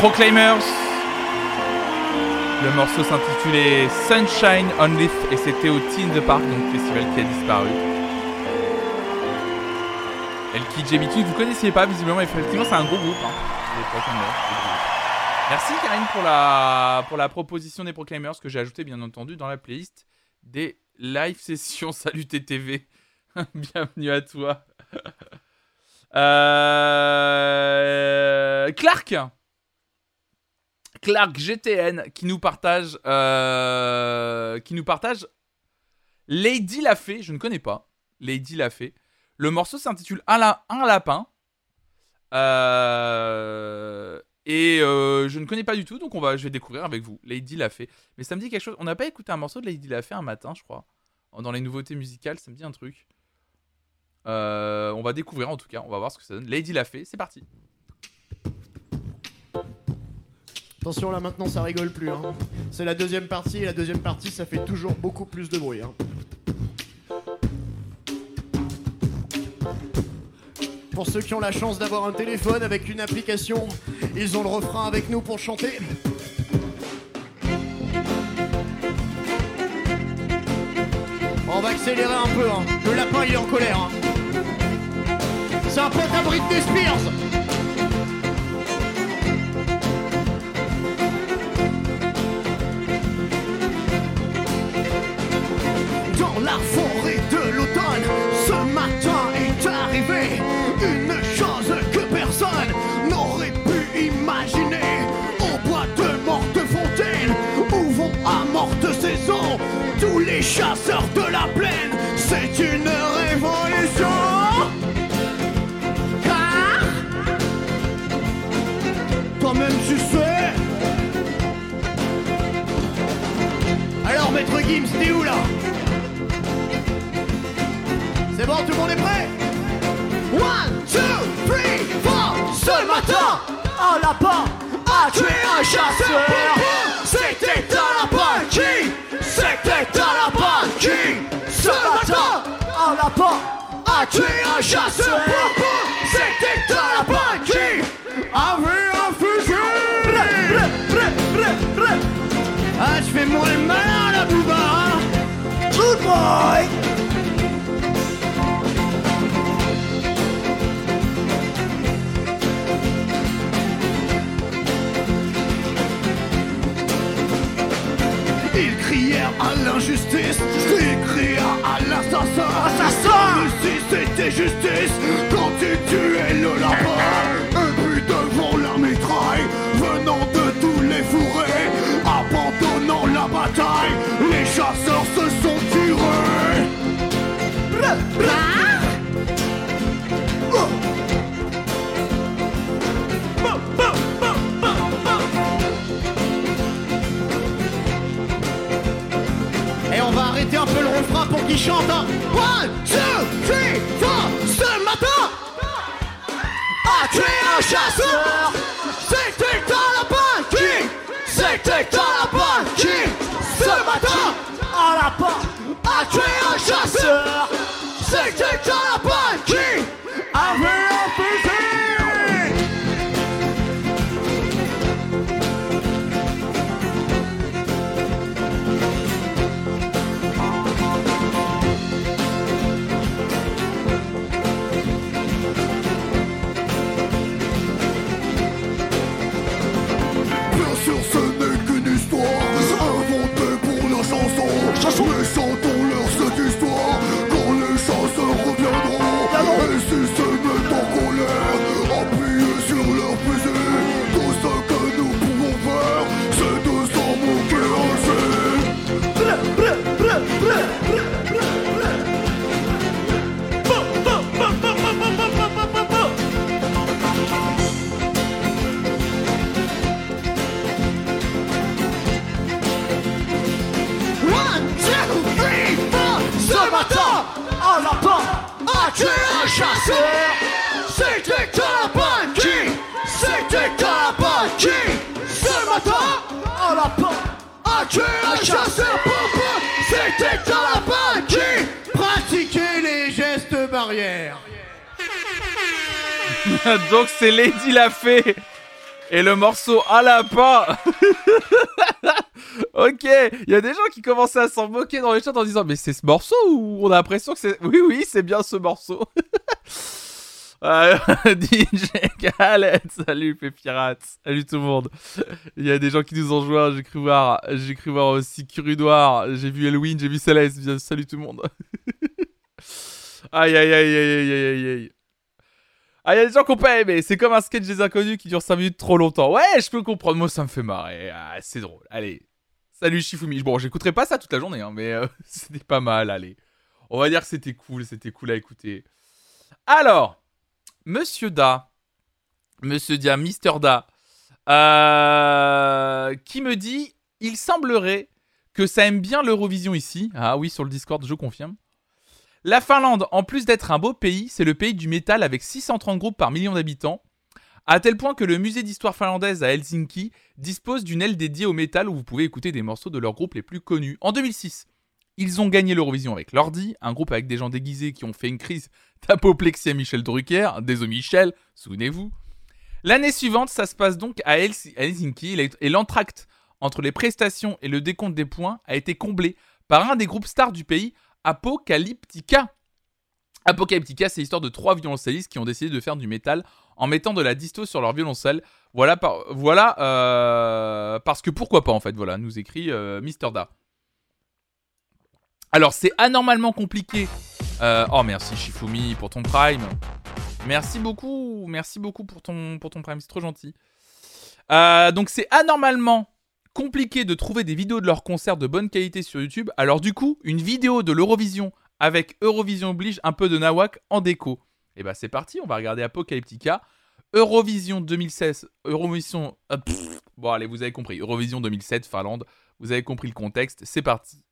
Proclaimers. Le morceau s'intitulait Sunshine on Leaf et c'était au Tea in the Park, donc festival qui a disparu. El KJBT, vous connaissiez pas visiblement, mais effectivement c'est un gros groupe. Hein. Merci Karine pour la, pour la proposition des Proclaimers que j'ai ajouté bien entendu dans la playlist des live sessions. Salut TTV. Bienvenue à toi. Euh, Clark Clark GTN qui nous partage euh, qui nous partage Lady l'a fait, je ne connais pas. Lady l'a fait. Le morceau s'intitule un, la- un lapin. Euh, et euh, je ne connais pas du tout, donc on va, je vais découvrir avec vous. Lady l'a fait. Mais ça me dit quelque chose. On n'a pas écouté un morceau de Lady l'a fait un matin, je crois. Dans les nouveautés musicales, ça me dit un truc. On va découvrir en tout cas, on va voir ce que ça donne. Lady l'a fait, c'est parti. Attention là maintenant ça rigole plus. hein. C'est la deuxième partie et la deuxième partie ça fait toujours beaucoup plus de bruit. hein. Pour ceux qui ont la chance d'avoir un téléphone avec une application, ils ont le refrain avec nous pour chanter. On va accélérer un peu. hein. Le lapin il est en colère. hein. C'est un pote à Britney Spears. C'est une révolution. Car toi-même tu sais. Alors maître Gims, t'es où là? C'est bon, tout le monde est prêt? One, two, three, four Ce matin, un lapin a tué un chasseur a tué un chasseur crièrent à l'assassin. Assassin si c'était justice quand tu tuais le lapin. Et puis devant la mitraille, venant de tous les fourrés, abandonnant la bataille, les chasseurs se sont tirés. Peu le refrain pour qu'il chante. Hein. One, two, three, four. Ce matin, a tué un chasseur. C'est Lady l'a. Et le morceau à lapin Ok, il y a des gens qui commençaient à s'en moquer dans les chats en disant Mais c'est ce morceau ou on a l'impression que c'est... Oui, oui, c'est bien ce morceau. Euh, DJ Khaled, salut Pépirate, salut tout le monde. Il y a des gens qui nous ont joué, j'ai cru voir, j'ai cru voir aussi Curudoir, j'ai vu Elwin, j'ai vu Céleste, salut tout le monde. aïe aïe aïe aïe aïe aïe aïe. Ah, il y a des gens qui ont pas aimé, c'est comme un sketch des inconnus qui dure 5 minutes trop longtemps. Ouais, je peux comprendre, moi ça me fait marrer, ah, c'est drôle. Allez, salut Shifumi. Bon, j'écouterai pas ça toute la journée, hein, mais euh, c'était pas mal, allez. On va dire que c'était cool, c'était cool à écouter. Alors, Monsieur Da, Monsieur Dia, Mister Da, euh, qui me dit il semblerait que ça aime bien l'Eurovision ici. Ah oui, sur le Discord, je confirme. La Finlande, en plus d'être un beau pays, c'est le pays du métal avec 630 groupes par million d'habitants. À tel point que le musée d'histoire finlandaise à Helsinki dispose d'une aile dédiée au métal où vous pouvez écouter des morceaux de leurs groupes les plus connus. En 2006, ils ont gagné l'Eurovision avec Lordi, un groupe avec des gens déguisés qui ont fait une crise d'apoplexie à Michel Drucker. Désolé Michel, souvenez-vous. L'année suivante, ça se passe donc à Hels- à Helsinki et l'entracte entre les prestations et le décompte des points a été comblé par un des groupes stars du pays, Apocalyptica. Apocalyptica, c'est l'histoire de trois violoncellistes qui ont décidé de faire du métal en mettant de la disto sur leur violoncelle. Voilà, voilà euh, parce que pourquoi pas en fait, voilà, nous écrit euh, Mister Da. Alors c'est anormalement compliqué. Euh, oh merci Shifumi pour ton prime. Merci beaucoup, merci beaucoup pour ton, pour ton prime, c'est trop gentil. Donc c'est anormalement compliqué de trouver des vidéos de leurs concerts de bonne qualité sur YouTube. Alors du coup, une vidéo de l'Eurovision avec Eurovision oblige un peu de Nawak en déco. Et bah c'est parti, on va regarder Apocalyptica. Eurovision 2016, Eurovision... euh, bon allez, vous avez compris. Eurovision 2007, Finlande. Vous avez compris le contexte, c'est parti.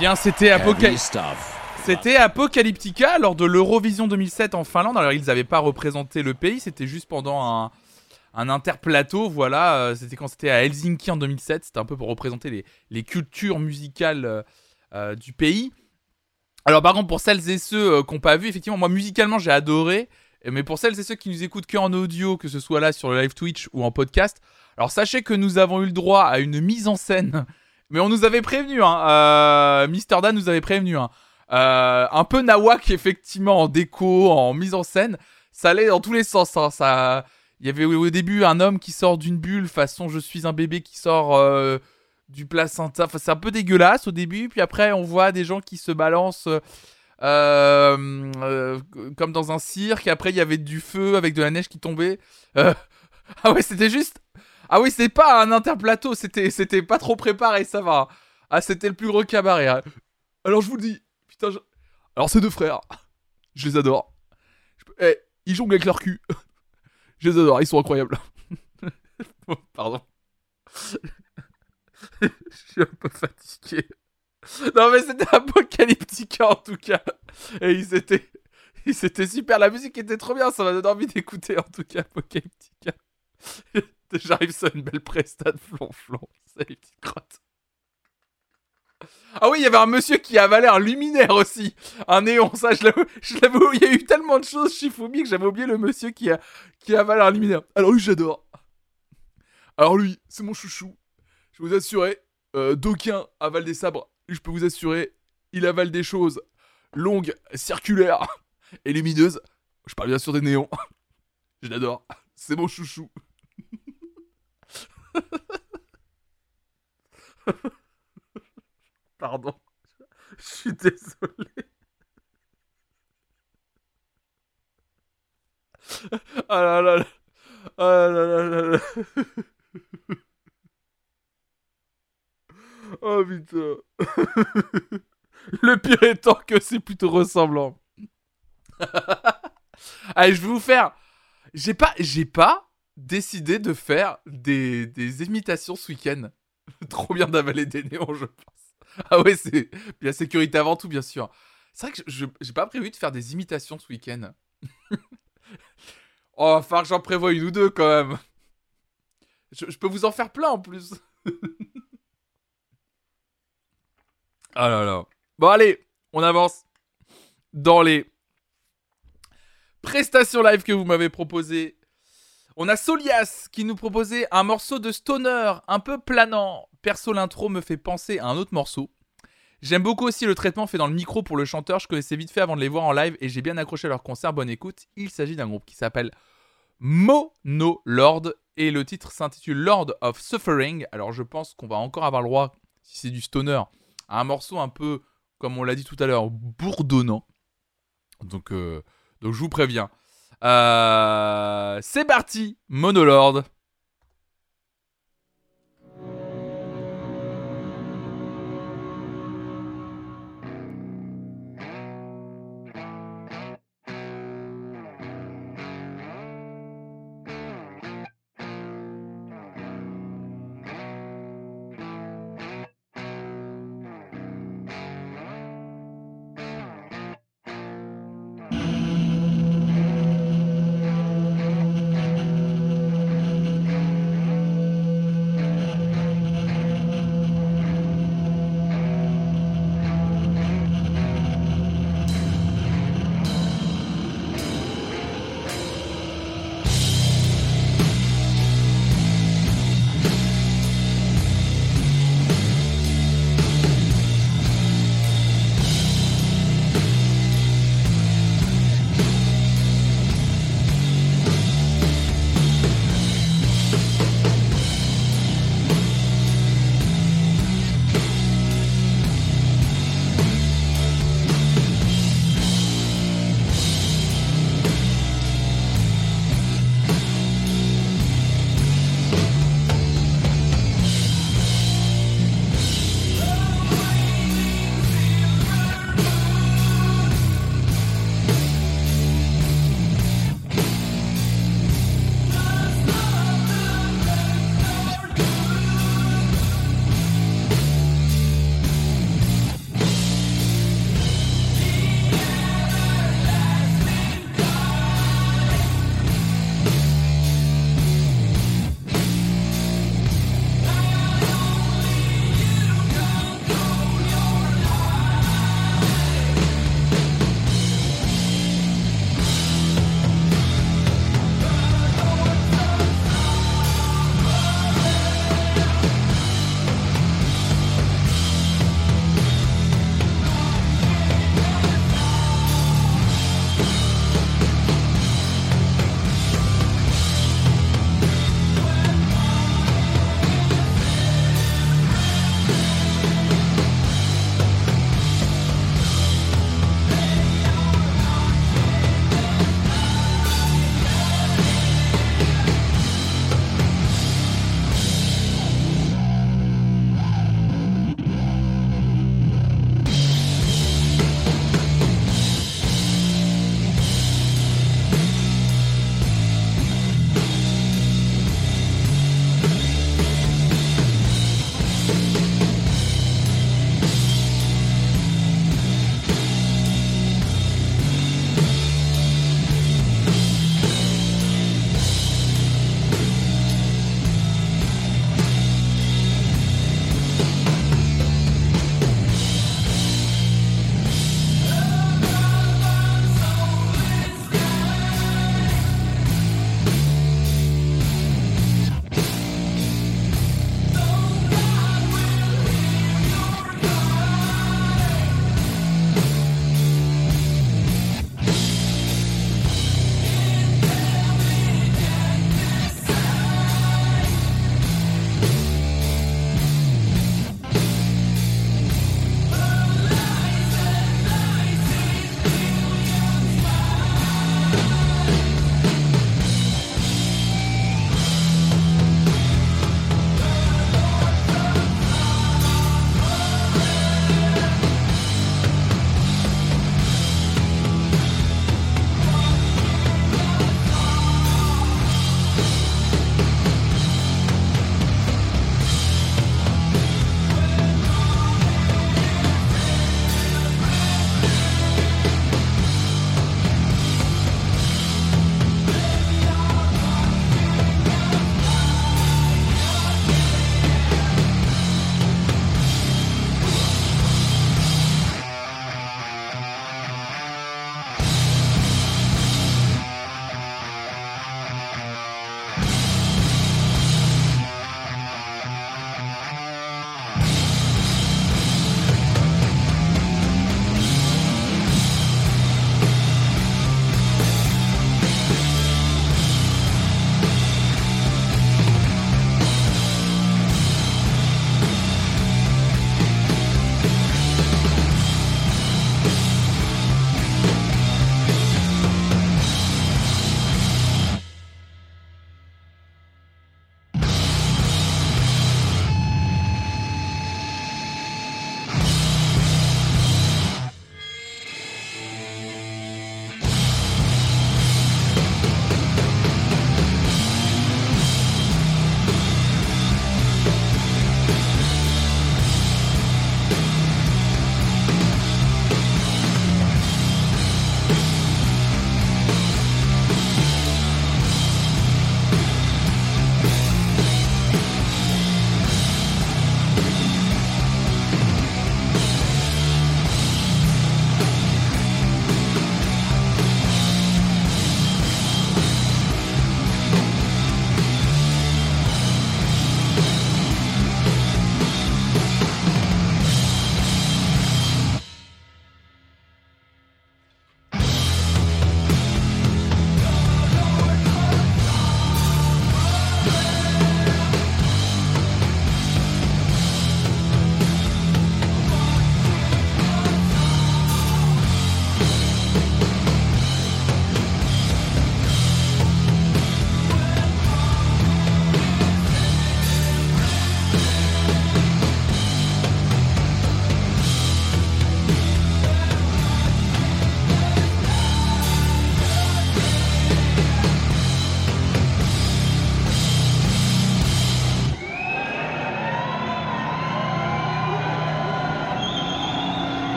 Bien, c'était C'était Apocalyptica lors de l'Eurovision 2007 en Finlande. Alors, ils n'avaient pas représenté le pays, c'était juste pendant un, un interplateau. Voilà, euh, c'était quand c'était à Helsinki en 2007. C'était un peu pour représenter les, les cultures musicales euh, euh, du pays. Alors, par contre, pour celles et ceux euh, qui n'ont pas vu, effectivement, moi, musicalement, j'ai adoré. Mais pour celles et ceux qui nous écoutent que en audio, que ce soit là sur le live Twitch ou en podcast, alors sachez que nous avons eu le droit à une mise en scène. Mais on nous avait prévenu, hein. Euh, Mister Dan nous avait prévenu, hein. Euh, un peu nawak effectivement en déco, en mise en scène. Ça allait dans tous les sens. hein. Ça, il y avait au début un homme qui sort d'une bulle façon je suis un bébé qui sort euh, du placenta. Enfin, c'est un peu dégueulasse au début. Puis après, on voit des gens qui se balancent. euh, euh, comme dans un cirque. Après, il y avait du feu avec de la neige qui tombait. Euh, ah ouais, c'était juste. Ah oui, c'est pas un interplateau. C'était, pas trop préparé, ça va. Ah, c'était le plus gros cabaret. hein. Alors, je vous le dis. Putain, Alors, ces deux frères. Je les adore. Eh, ils jonglent avec leur cul. Je les adore, ils sont incroyables. Pardon. Je suis un peu fatigué. Non mais c'était apocalyptique en tout cas. Et ils étaient, ils étaient super. La musique était trop bien. Ça m'a donné envie d'écouter en tout cas apocalyptica. J'arrive sur une belle presta de flonflon. C'est les petites. Ah oui, il y avait un monsieur qui avalait un luminaire aussi. Un néon, ça, je l'avais- Il y a eu tellement de choses, Shifumi, que j'avais oublié le monsieur qui, a, qui avale un luminaire. Alors lui, j'adore. Alors lui, c'est mon chouchou. Je vous assurer, euh, d'aucuns avalent des sabres. Je peux vous assurer, il avale des choses longues, circulaires et lumineuses. Je parle bien sûr des néons. Je l'adore. C'est mon chouchou. Pardon. Je suis désolé. Ah là là là. Ah là là là là. Oh putain. Le pire étant que c'est plutôt ressemblant. Allez, je vais vous faire. J'ai pas, j'ai pas décidé de faire des, des imitations ce week-end. Trop bien d'avaler des néons, je pense. Ah ouais, c'est la sécurité avant tout, bien sûr. C'est vrai que je- j'ai pas prévu de faire des imitations ce week-end. oh, j'en prévoie une ou deux quand même. Je, je peux vous en faire plein en plus. ah là là. Bon, allez, on avance dans les prestations live que vous m'avez proposées. On a Solias qui nous proposait un morceau de stoner un peu planant. Perso, l'intro me fait penser à un autre morceau. J'aime beaucoup aussi le traitement fait dans le micro pour le chanteur. Je connaissais vite fait avant de les voir en live et j'ai bien accroché à leur concert. Bonne écoute. Il s'agit d'un groupe qui s'appelle Mono Lord et le titre s'intitule Lord of Suffering. Alors je pense qu'on va encore avoir le droit, si c'est du stoner, à un morceau un peu, comme on l'a dit tout à l'heure, bourdonnant. Donc, euh, donc je vous préviens. Euh, c'est parti, Monolord.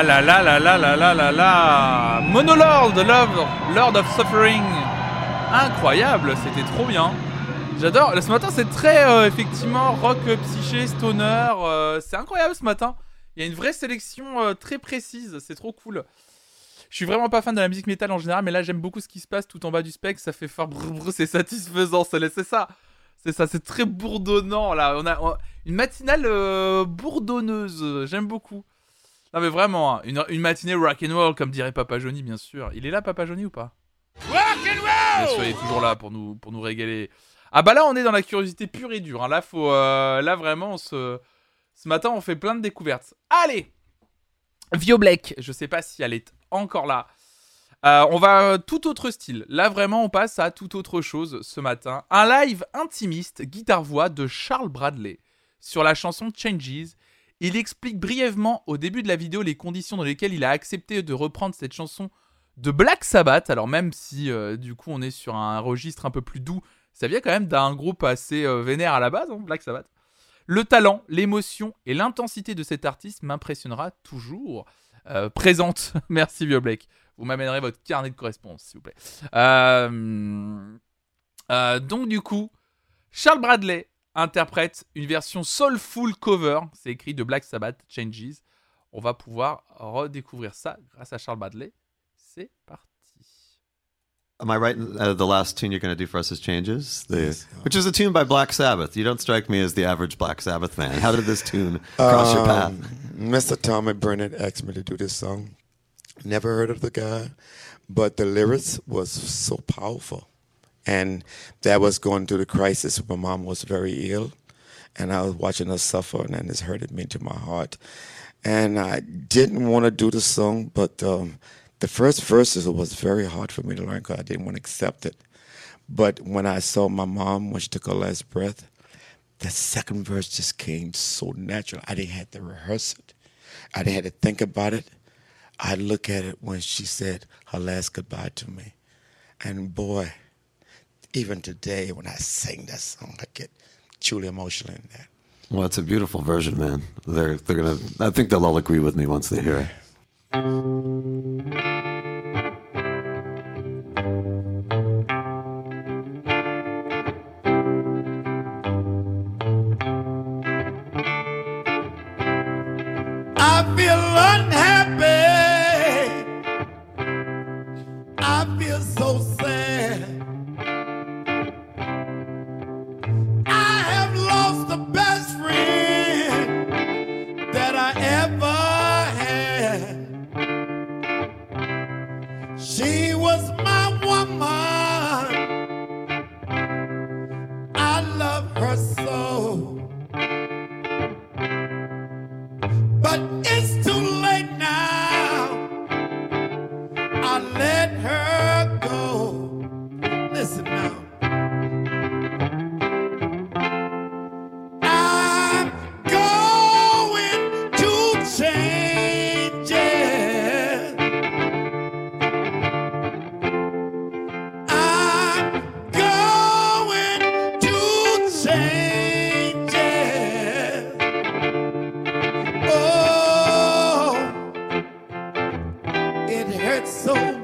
Ah là là là là là là là là Monolord, Love, Lord of Suffering. Incroyable, c'était trop bien. J'adore. Ce matin, c'est très euh, effectivement rock, euh, psyché, stoner. euh, c'est incroyable ce matin. Il y a une vraie sélection très précise. C'est trop cool. Je suis vraiment pas fan de la musique métal en général, mais là j'aime beaucoup ce qui se passe tout en bas du spectre. Ça fait faire c'est satisfaisant. C'est ça. C'est ça. C'est très bourdonnant là. On a une matinale bourdonneuse. J'aime beaucoup. Non mais vraiment, hein, une, une matinée rock and roll comme dirait Papa Johnny bien sûr. Il est là Papa Johnny ou pas? Bien sûr, il est toujours là pour nous pour nous régaler. Ah bah là on est dans la curiosité pure et dure. hein. Là faut euh, là vraiment on se ce matin on fait plein de découvertes. Allez, Vio Black. Je sais pas si elle est encore là. Euh, on va euh, tout autre style. Là vraiment on passe à tout autre chose ce matin. Un live intimiste guitare voix de Charles Bradley sur la chanson Changes. Il explique brièvement au début de la vidéo les conditions dans lesquelles il a accepté de reprendre cette chanson de Black Sabbath. Alors même si euh, du coup on est sur un registre un peu plus doux, ça vient quand même d'un groupe assez euh, vénère à la base, hein, Black Sabbath. Le talent, l'émotion et l'intensité de cet artiste m'impressionnera toujours. Euh, présente, merci Vieux Blake. Vous m'amènerez votre carnet de correspondance, s'il vous plaît. Euh, donc du coup, Charles Bradley interprète une version soulful cover, c'est écrit de Black Sabbath, Changes. On va pouvoir redécouvrir ça grâce à Charles Bradley. C'est parti. Am I right? in- Uh, the last tune you're going to do for us is Changes, the, which is a tune by Black Sabbath. You don't strike me as the average Black Sabbath fan. How did this tune cross your path? Um, Mr. Tommy Burnett asked me to do this song. Never heard of the guy, but the lyrics was so powerful. And that was going through the crisis. My mom was very ill, and I was watching her suffer, and this hurted me to my heart. And I didn't want to do the song, but um, the first verses was very hard for me to learn because I didn't want to accept it. But when I saw my mom when she took her last breath, the second verse just came so natural. I didn't have to rehearse it. I didn't have to think about it. I look at it when she said her last goodbye to me. And boy, even today when I sing that song, I get truly emotional in that. Well, it's a beautiful version, man. They're they're gonna. I think they'll all agree with me once they hear it. I feel unhappy. I feel so It's so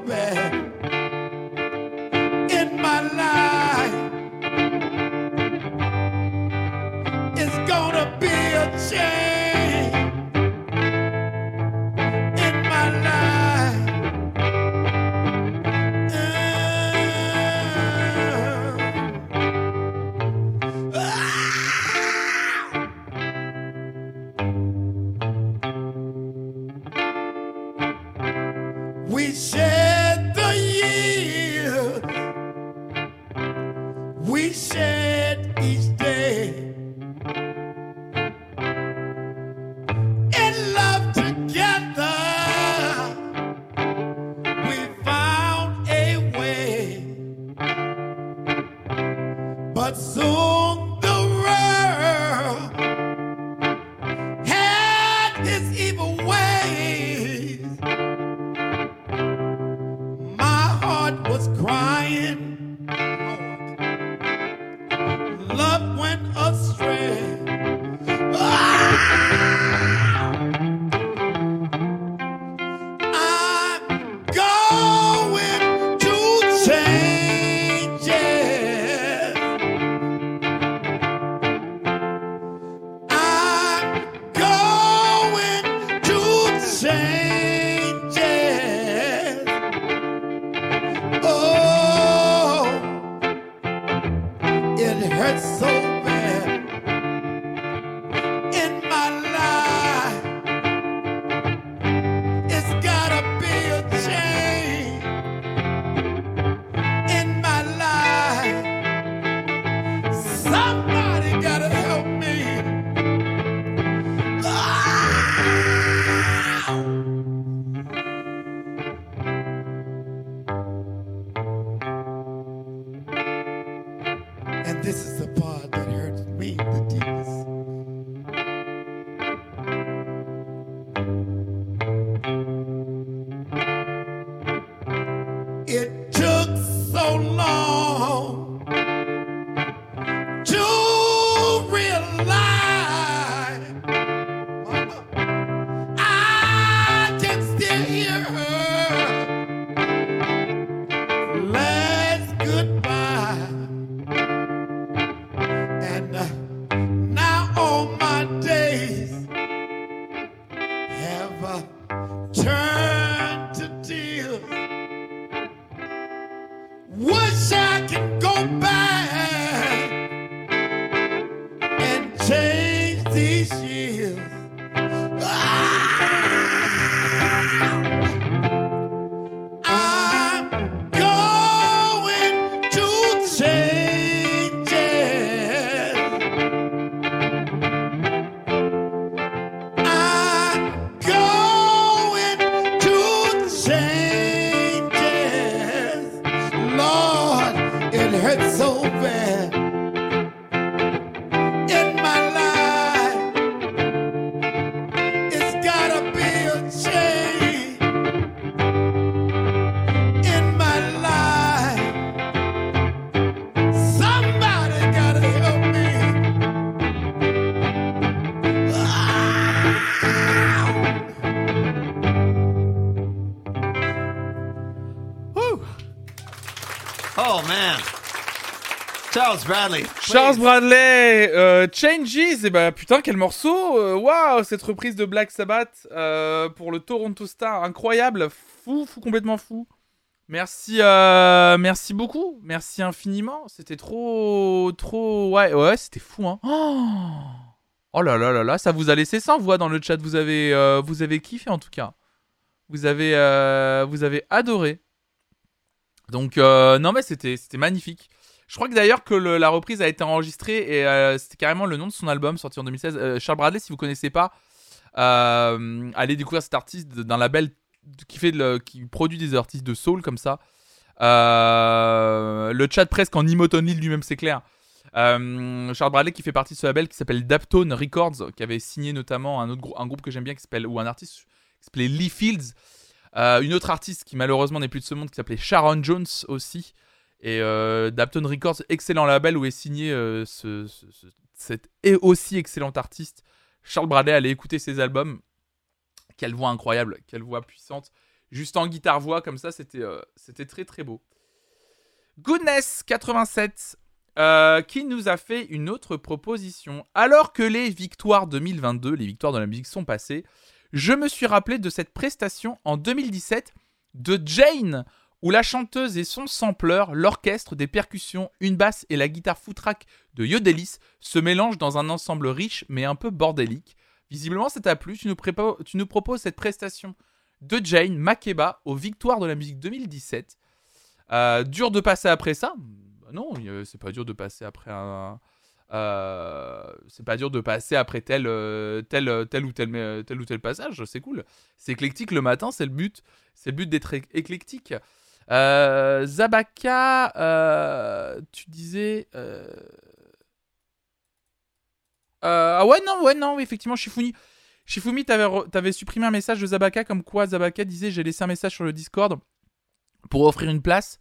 Charles Bradley. Charles Bradley, euh, Changes, et bah putain quel morceau, euh, waouh cette reprise de Black Sabbath euh, pour le Toronto Star, incroyable, fou, fou complètement fou. Merci, euh, merci beaucoup, merci infiniment, c'était trop, trop, ouais, ouais, c'était fou hein. Oh, Oh là là là là, ça vous a laissé sans voix dans le chat, vous avez, euh, vous avez kiffé en tout cas, vous avez, euh, vous avez adoré. Donc euh, non mais c'était, c'était magnifique. Je crois que d'ailleurs que la reprise a été enregistrée et euh, c'était carrément le nom de son album sorti en 2016. Euh, Charles Bradley, si vous connaissez pas, euh, allez découvrir cet artiste d'un label qui fait qui produit des artistes de soul comme ça. Le chat presque en emotonly lui-même, c'est clair. Charles Bradley qui fait partie de ce label qui s'appelle Daptone Records, qui avait signé notamment un autre un groupe que j'aime bien qui s'appelle ou un artiste qui s'appelait Lee Fields. Une autre artiste qui malheureusement n'est plus de ce monde qui s'appelait Sharon Jones aussi. Et euh, Dapton Records, excellent label où est signé euh, ce, ce- ce- cet et aussi excellent artiste. Charles Bradley, allez écouter ses albums. Quelle voix incroyable, quelle voix puissante. Juste en guitare-voix comme ça, c'était euh, c'était très très beau. Goodness87 euh, qui nous a fait une autre proposition. Alors que les victoires 2022, les victoires de la musique sont passées, je me suis rappelé de cette prestation en 2017 de Jane, où la chanteuse et son sampleur, l'orchestre, des percussions, une basse et la guitare footrack de Yodelis se mélangent dans un ensemble riche mais un peu bordélique. Visiblement, ça t'a plu. Tu nous, proposes cette prestation de Jane Makeba aux Victoires de la musique 2017. Euh, dur de passer après ça? Non, c'est pas dur de passer après un. euh, c'est pas dur de passer après tel, euh, tel, ou tel, passage, c'est cool. C'est éclectique le matin, c'est le but. C'est le but d'être éc- éclectique. Euh, Zabaka, euh, tu disais. euh, ah ouais, non, ouais, non, effectivement, Shifumi. Shifumi, t'avais, t'avais supprimé un message de Zabaka comme quoi Zabaka disait J'ai laissé un message sur le Discord pour offrir une place.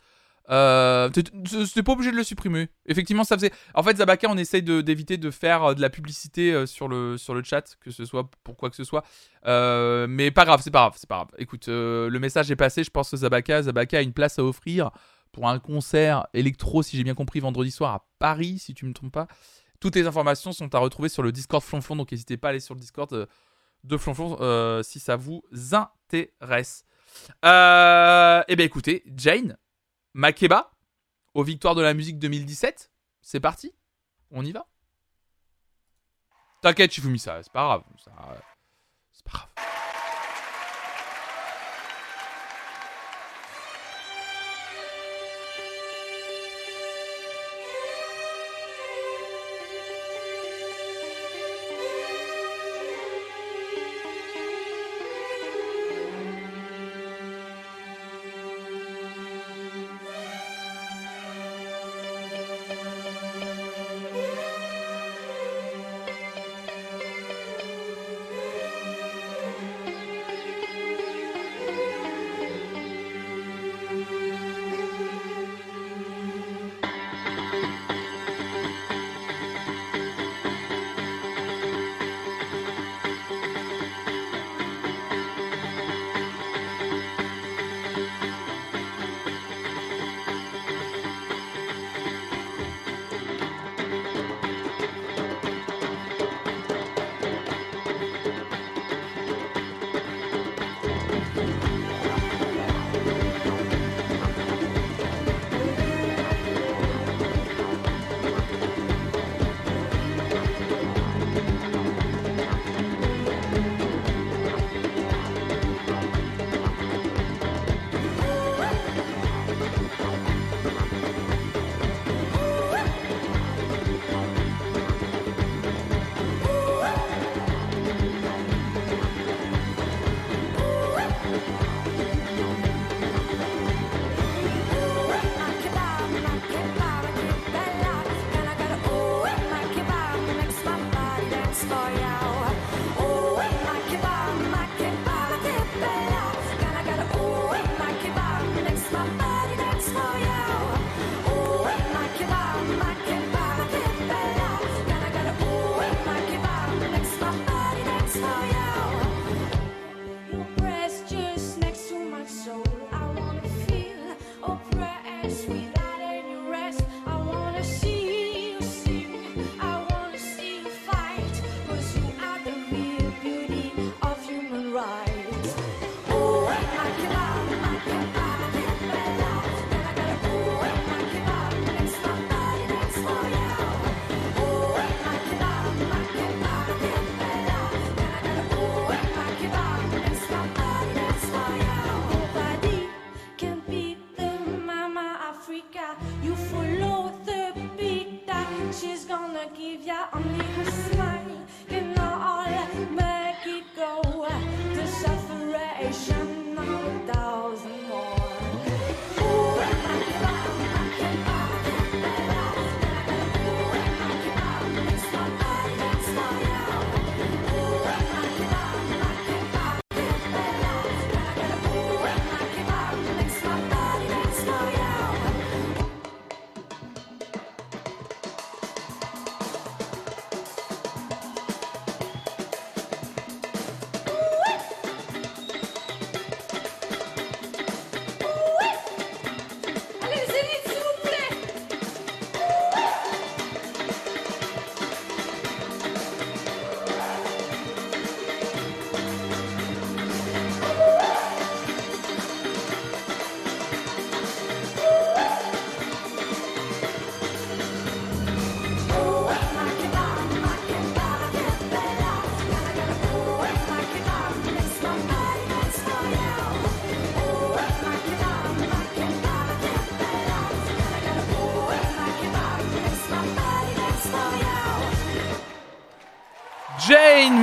Euh, t'es pas obligé de le supprimer. Effectivement, ça faisait. En fait, Zabaka, on essaye d'éviter de, faire euh, de la publicité euh, sur, le, sur le chat, que ce soit pour quoi que ce soit. Euh, mais pas grave, c'est pas grave, c'est pas grave. Écoute, le message est passé, je pense que Zabaka, Zabaka a une place à offrir pour un concert électro, si j'ai bien compris, vendredi soir à Paris, si tu me trompes pas. Toutes les informations sont à retrouver sur le Discord Flonflon, donc n'hésitez pas à aller sur le Discord de Flonflon si ça vous intéresse. Eh bien écoutez, Jane, Makeba, aux Victoires de la musique 2017, c'est parti On y va T'inquiète, Shifumi, ça, c'est pas grave. ça, c'est pas grave.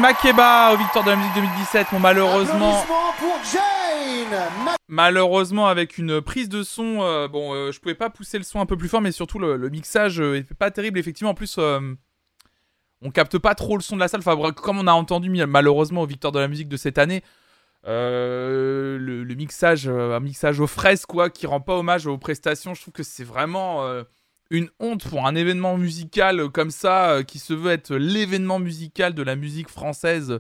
Makeba aux Victoires de la musique 2017. Bon, malheureusement, Applaudissements pour Jane Ma- malheureusement avec une prise de son, euh, bon, euh, je pouvais pas pousser le son un peu plus fort, mais surtout le, le mixage euh, est pas terrible. Effectivement, en plus, euh, on capte pas trop le son de la salle. Enfin, comme on a entendu malheureusement aux Victoires de la musique de cette année, euh, le, le mixage, euh, un mixage aux fraises quoi, qui rend pas hommage aux prestations. Je trouve que c'est vraiment euh, une honte pour un événement musical euh, comme ça, euh, qui se veut être l'événement musical de la musique française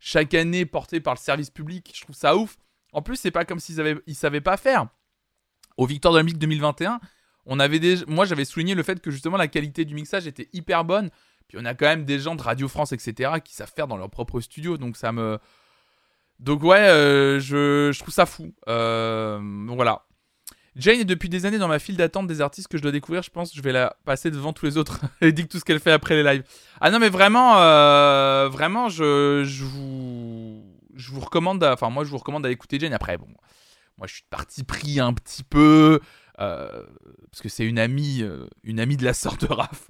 chaque année porté par le service public. Je trouve ça ouf. En plus, c'est pas comme s'ils avaient, ils savaient pas faire. Aux Victoires de la musique 2021, on avait déjà, moi j'avais souligné le fait que justement la qualité du mixage était hyper bonne. Puis on a quand même des gens de Radio France, etc., qui savent faire dans leur propre studio. Donc ça me. Donc ouais, euh, je, je trouve ça fou. Voilà. Jane est depuis des années dans ma file d'attente des artistes que je dois découvrir. Je pense que je vais la passer devant tous les autres. Dit que tout ce qu'elle fait après les lives. Ah non, mais vraiment, euh, vraiment, je, je vous, je vous recommande. Enfin, moi, je vous recommande écouter Jane. Après, bon, moi, je suis parti pris un petit peu euh, parce que c'est une amie, euh, une amie de la sœur de Raph.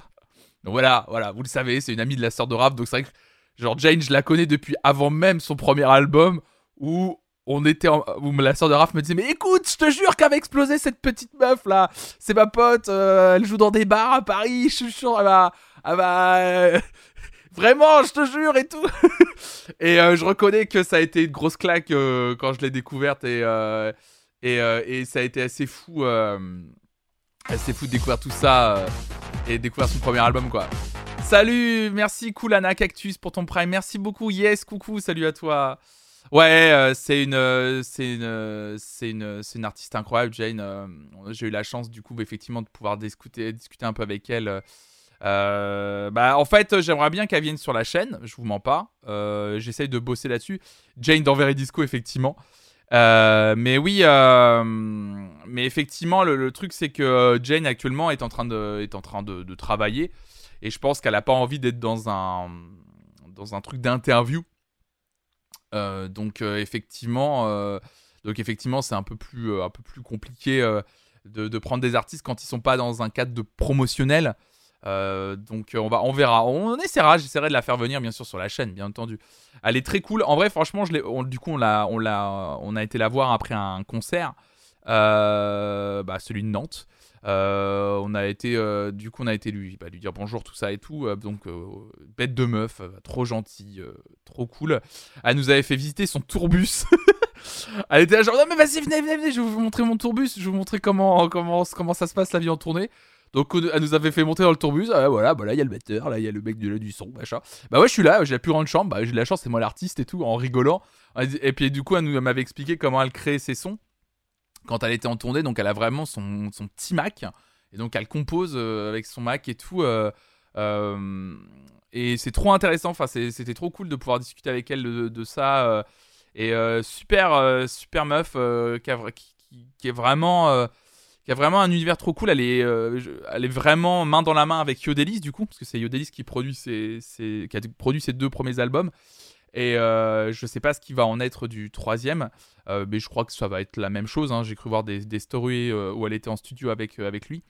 Donc voilà, voilà, vous le savez, c'est une amie de la sœur de Raph. Donc c'est vrai que genre Jane, je la connais depuis avant même son premier album où on était en- où la sœur de Raph me disait mais écoute, je te jure qu'elle va exploser cette petite meuf là. C'est ma pote, euh, elle joue dans des bars à Paris, je suis sûr elle va euh, vraiment, je te jure et tout. et euh, je reconnais que ça a été une grosse claque euh, quand je l'ai découverte et euh, et, euh, ça a été assez fou euh, assez fou de découvrir tout ça euh, et découvrir son premier album quoi. Salut, merci Coolana Cactus pour ton prime. Merci beaucoup. Yes, coucou, salut à toi. Ouais, euh, c'est une, euh, c'est une, euh, c'est une, c'est une artiste incroyable, Jane. euh, J'ai eu la chance, du coup, effectivement, de pouvoir discuter, discuter un peu avec elle. Euh, bah, en fait, j'aimerais bien qu'elle vienne sur la chaîne. Je vous mens pas. Euh, J'essaye de bosser là-dessus. Jane dans Disco, effectivement. Euh, mais oui, euh, mais effectivement, le, truc c'est que euh, Jane actuellement est en train de, est en train de, travailler et je pense qu'elle a pas envie d'être dans un, dans un truc d'interview. Euh, donc euh, effectivement, euh, donc effectivement, c'est un peu plus, un peu plus compliqué de, prendre des artistes quand ils sont pas dans un cadre de promotionnel. Donc on va, on verra, on essaiera. J'essaierai de la faire venir bien sûr sur la chaîne, bien entendu. Elle est très cool. En vrai, franchement, on- du coup, on l'a, on l'a, on a été la voir après un concert, bah, celui de Nantes. Euh, on a été, euh, du coup, on a été lui, bah, lui dire bonjour, tout ça et tout. euh, donc, bête de meuf, trop gentille, trop cool. Elle nous avait fait visiter son tourbus. Elle était là genre non mais vas-y venez venez venez je vais vous montrer mon tourbus. Je vais vous montrer comment comment comment ça se passe la vie en tournée. Donc on- elle nous avait fait monter dans le tourbus. Ah, voilà bah là il y a le batteur là il y a le mec de, du son machin. Bah ouais je suis là j'ai la plus grande chambre. Bah j'ai de la chance c'est moi l'artiste et tout en rigolant. Et puis du coup elle elle m'avait expliqué comment elle créait ses sons quand elle était en tournée donc elle a vraiment son, son petit Mac et donc elle compose euh, avec son Mac et tout euh, euh, et c'est trop intéressant enfin c'était trop cool de pouvoir discuter avec elle de, ça et super super meuf qui, a est vraiment qui a vraiment un univers trop cool. Elle est elle est vraiment main dans la main avec Yodelis du coup parce que c'est Yodelis qui qui a produit ses deux premiers albums et euh, je sais pas ce qui va en être du troisième euh, mais je crois que ça va être la même chose hein. j'ai cru voir des, stories euh, où elle était en studio avec avec lui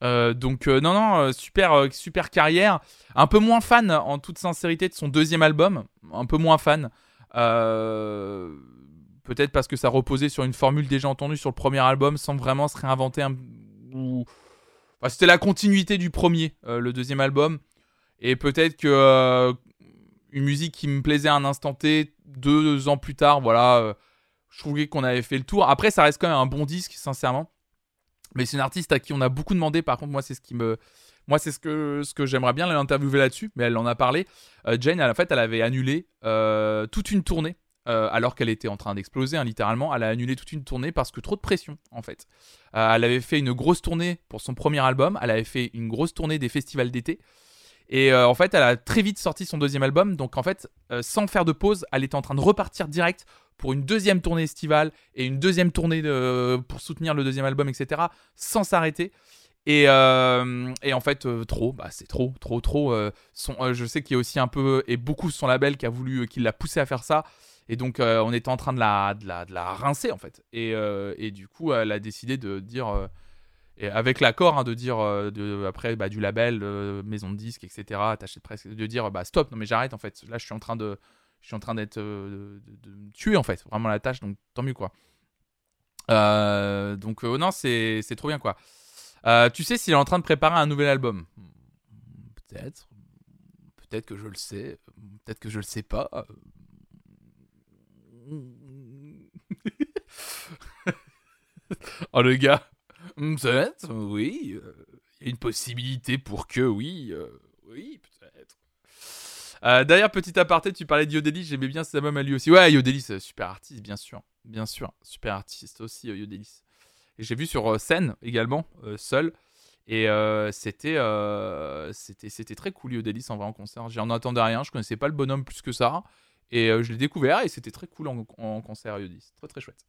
donc non non super super carrière un peu moins fan en toute sincérité de son deuxième album un peu moins fan Peut-être parce que ça reposait sur une formule déjà entendue sur le premier album sans vraiment se réinventer. un- ou... enfin, C'était la continuité du premier, le deuxième album. Et peut-être que une musique qui me plaisait à un instant T, deux ans plus tard, voilà, euh, je trouvais qu'on avait fait le tour. Après, ça reste quand même un bon disque, sincèrement. Mais c'est une artiste à qui on a beaucoup demandé. Par contre, moi, c'est ce qui me. Moi, c'est ce que, ce que j'aimerais bien l'interviewer là-dessus, mais elle en a parlé. Euh, Jane, en fait, elle avait annulé euh, toute une tournée, alors qu'elle était en train d'exploser, hein, littéralement. Elle a annulé toute une tournée parce que trop de pression, en fait. Elle avait fait une grosse tournée pour son premier album, elle avait fait une grosse tournée des festivals d'été. Et euh, en fait, elle a très vite sorti son deuxième album. Donc, en fait, euh, sans faire de pause, elle était en train de repartir direct pour une deuxième tournée estivale et une deuxième tournée pour soutenir le deuxième album, etc. Sans s'arrêter. Et, euh, et en fait, trop, bah, c'est trop, trop, trop. son, je sais qu'il y a aussi un peu, et beaucoup son label qui a voulu, qui l'a poussé à faire ça. Et donc, on était en train de la, de la, de la rincer, en fait. Et, et du coup, elle a décidé de dire, et avec l'accord, hein, de dire, euh, après, bah, du label, euh, maison de disques, etc., attaché de dire, bah, stop, non, mais j'arrête, en fait. Là, je suis en train de, je suis en train d'être, euh, de, de tuer, en fait, vraiment la tâche, donc tant mieux, quoi. Donc, non, c'est c'est trop bien, quoi. Tu sais s'il est en train de préparer un nouvel album? Peut-être. Peut-être que je le sais. Peut-être que je le sais pas. oh le gars. Hmm, Peut-être, oui. euh, Il y a une possibilité pour que, oui. euh, oui, peut-être. Euh, D'ailleurs, petit aparté, tu parlais de Yodelis, j'aimais bien cet album à lui aussi. Ouais, Yodelis, euh, super artiste, bien sûr. Bien sûr, super artiste aussi, Yodelis. Et j'ai vu sur scène également, seul. Et c'était, très cool, Yodelis, en vrai, en concert. J'en attendais rien, je connaissais pas le bonhomme plus que ça. Et je l'ai découvert et c'était très cool en, en concert, Yodelis. Très très chouette.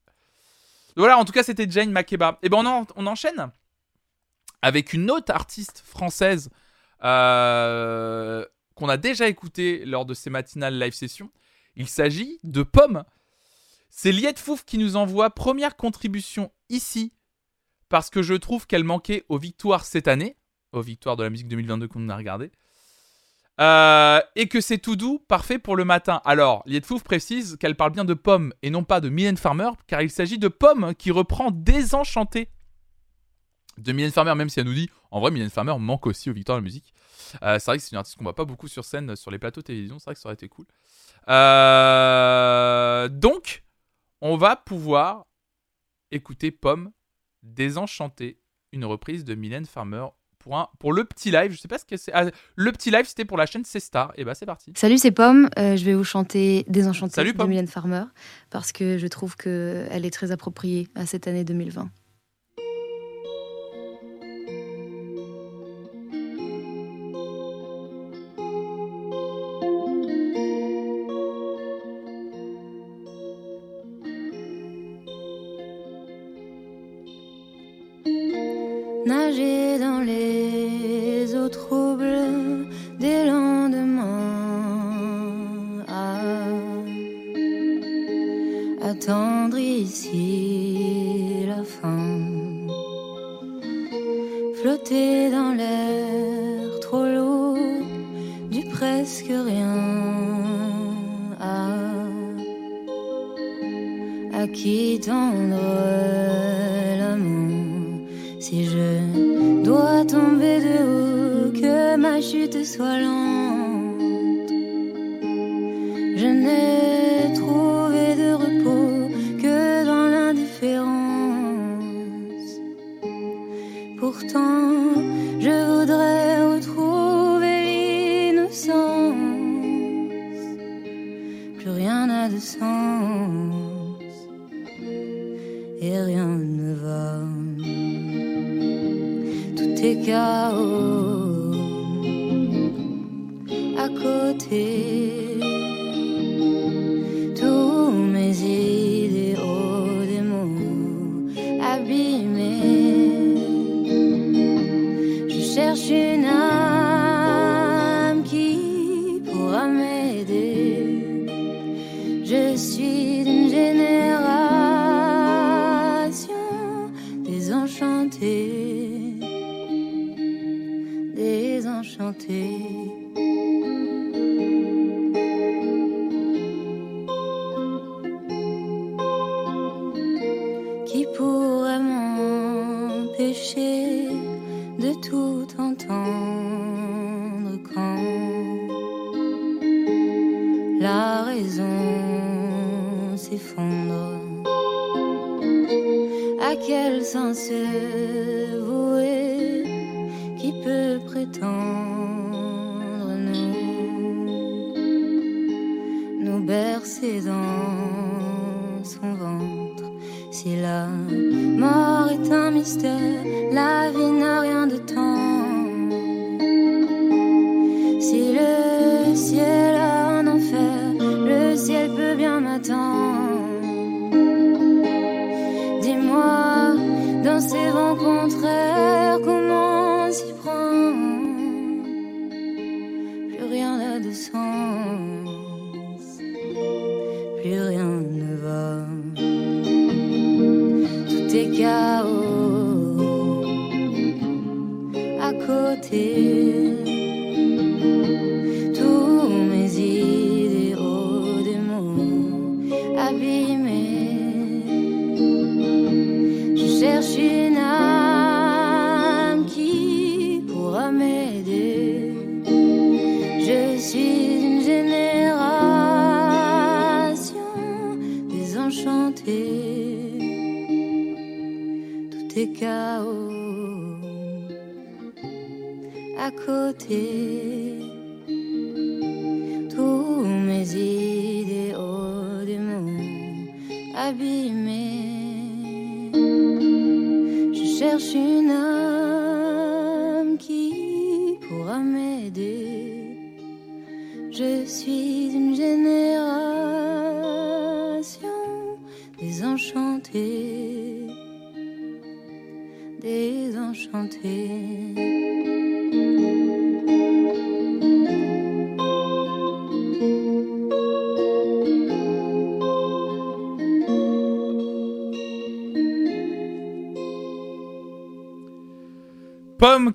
Voilà, en tout cas, c'était Jane Makeba. Et ben on, en- on enchaîne avec une autre artiste française euh, qu'on a déjà écoutée lors de ces matinales live sessions. Il s'agit de Pomme. C'est Liette Fouf qui nous envoie première contribution ici parce que je trouve qu'elle manquait aux victoires cette année, aux victoires de la musique 2022 qu'on a regardé. Euh, et que c'est tout doux, parfait pour le matin. Alors, Liette Fouf précise qu'elle parle bien de Pomme et non pas de Mylène Farmer, car il s'agit de Pomme qui reprend Désenchanté de Mylène Farmer, même si elle nous dit en vrai, Mylène Farmer manque aussi aux victoires de la musique. Euh, c'est vrai que c'est une artiste qu'on voit pas beaucoup sur scène, sur les plateaux de télévision, c'est vrai que ça aurait été cool. Euh, donc, on va pouvoir écouter Pomme Désenchanté, une reprise de Mylène Farmer pour, un, pour le petit live. Je sais pas ce que c'est. Ah, le petit live, c'était pour la chaîne C Star. Et bah, c'est parti. Salut, c'est Pomme. Euh, je vais vous chanter Désenchanté Salut, de. Mylène Farmer parce que je trouve qu'elle est très appropriée à cette année 2020. Sois lente.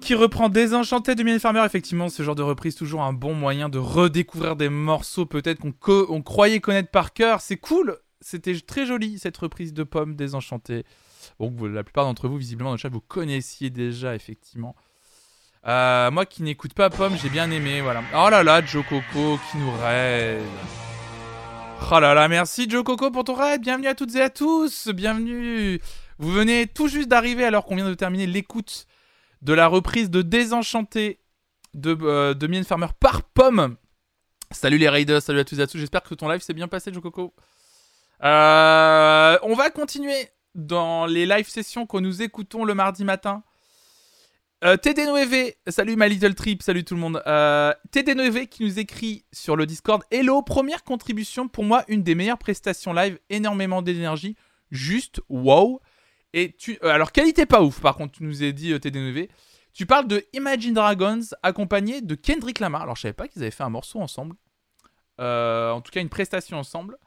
Qui reprend Désenchanté de Mylène Farmer. Effectivement, ce genre de reprise, toujours un bon moyen de redécouvrir des morceaux peut-être qu'on croyait connaître par cœur. C'est cool. C'était très joli cette reprise de Pomme Désenchanté. Bon, la plupart d'entre vous, visiblement, dans le chat, vous connaissiez déjà, effectivement. Euh, moi qui n'écoute pas Pomme, j'ai bien aimé, voilà. Oh là là, Joe Coco qui nous raide. Oh là là, merci Joe Coco pour ton raid. Bienvenue à toutes et à tous. Bienvenue. Vous venez tout juste d'arriver alors qu'on vient de terminer l'écoute de la reprise de Désenchanté de, euh, de Farmer par Pomme. Salut les raiders, salut à tous et à tous. J'espère que ton live s'est bien passé, Joe Coco. Euh, on va continuer dans les live sessions que nous écoutons le mardi matin. Euh, TD9V, salut ma little trip, salut tout le monde. Euh, TD9V qui nous écrit sur le Discord Hello, première contribution pour moi, une des meilleures prestations live, énormément d'énergie, juste wow. Et tu, euh, alors qualité pas ouf, par contre, tu nous as dit euh, TD9V. Tu parles de Imagine Dragons accompagné de Kendrick Lamar. Alors je savais pas qu'ils avaient fait un morceau ensemble. Euh, en tout cas, une prestation ensemble.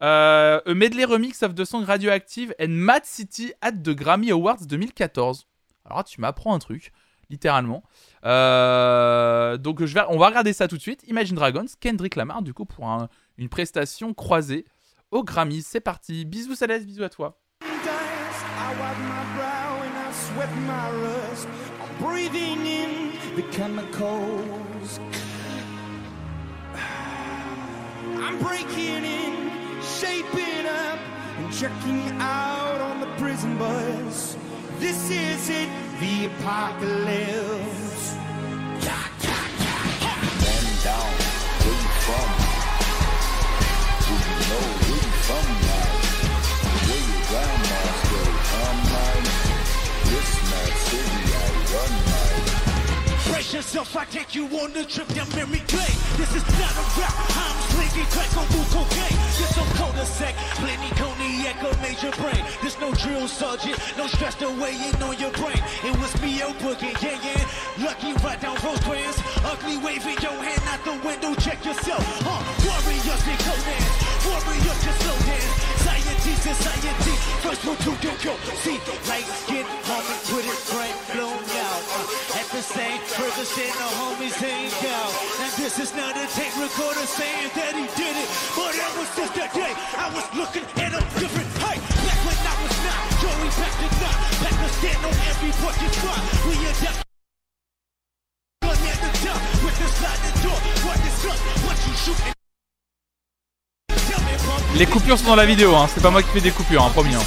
A medley remix of the song Radioactive and Mad City at the Grammy Awards 2014. Alors tu m'apprends un truc, littéralement. Donc je vais, on va regarder ça tout de suite. Imagine Dragons, Kendrick Lamar, du coup, pour un- une prestation croisée au Grammy. C'est parti. Bisous Céleste, bisous à toi. I wipe my brow and I sweat my rust. I'm breathing in the chemicals. I'm breaking in, shaping up, and checking out on the prison bus. This is it, the apocalypse. Man down, where you from? Do you know where you from Brace yourself, I take you on a trip down memory lane. This is not a rap, I'm slinging crack on blue cocaine. This no cul-de-sac, plenty cognac or major brain. There's no drill sergeant, no stress to weigh in on your brain. It was me out booking, yeah, yeah. Lucky right down Rosecrans. Ugly waving your hand out the window, check yourself. Huh, warriors in Conan, warriors just slow dance. Society, society, first one to do go. See, get home and put it right blown out. Uh, the Les coupures sont dans la vidéo, hein. c'est pas moi qui fais des coupures, hein, promis. hein.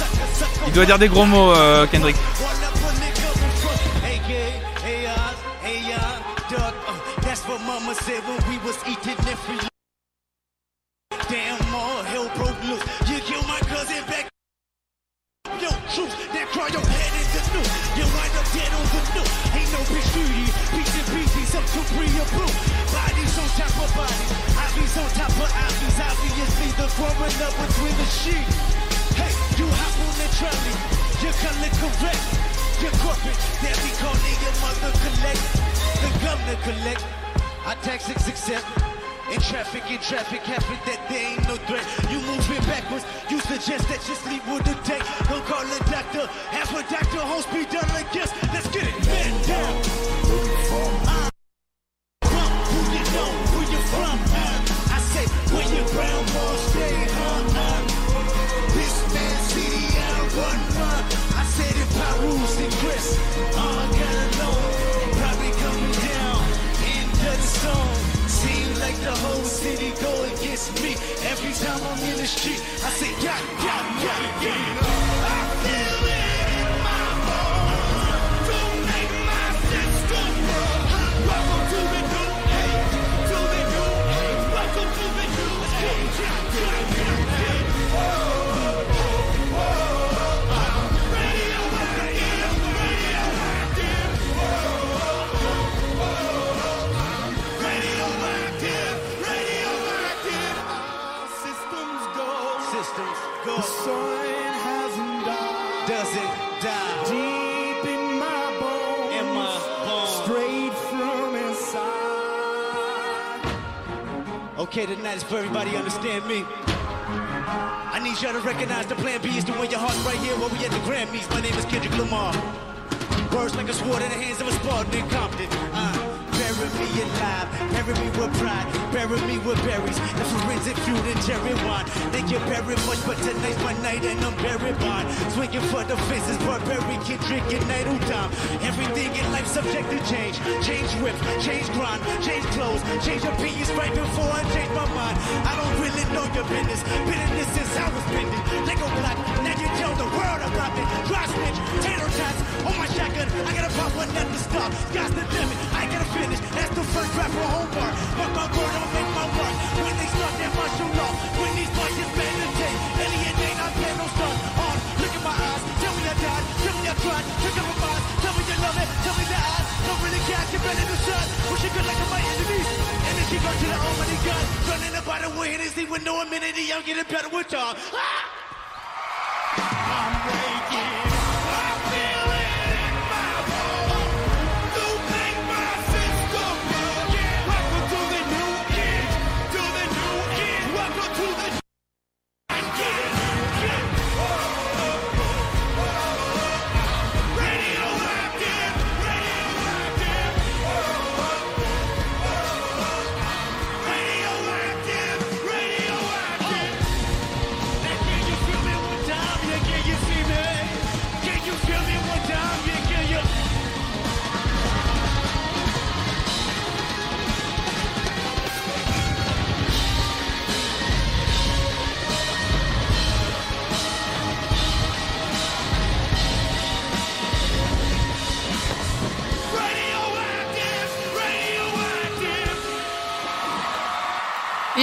Il doit dire des gros mots, euh, Kendrick. Mama said when we was eating every Damn, all hell broke loose. You killed my cousin back. Yo, truth, that cry your head in the new. You wind up dead on the new. Ain't no bitch beauty. Beats and pieces up to free or blue. Bodies on top of bodies. Ivies on top of ivies. Obviously, the growing up between the sheets. Hey, you hop on the trolley. You're color correct. You're corporate. They be calling your mother collect. The governor collect. Our taxes accept. In traffic, in traffic, happen that there ain't no threat. You moving backwards, you suggest that you sleep with the deck. Don't call a doctor, have a doctor, home speed done like this. Let's get it, man down. Tonight is for everybody understand me. I need y'all to recognize the plan B is to win your heart right here while we at the Grammys. My name is Kendrick Lamar. Words like a sword in the hands of a Spartan in Compton. Bury me alive, bury me with pride, bury me with berries, the forensic feud and cherry wine. Thank you very much, but tonight's my night and I'm buried mine. Swinging for the fences, barbarian kid drinking idle time. Everything in life subject to change. Change whip, change grind, change clothes, change opinions right before I change my mind. I don't really know your business. Been in this since I was bending. Lego block, the world about it. Dry snitch, tater tots on my shotgun. I gotta pop one at the stop. Sky's the limit, I gotta finish. That's the first rap for homework. But my word don't make my work. When they start that martial law, when these punches meditate, alienate, I plan no start. On, look in my eyes, tell me I died, tell me I tried, pick up my mind, tell me you love it, tell me that I don't really care, get ready to shut. Wish you good luck to my enemies. Energy go to the almighty God. Running about the way, Hennessy with no amenity, I'm getting better with y'all. Ah!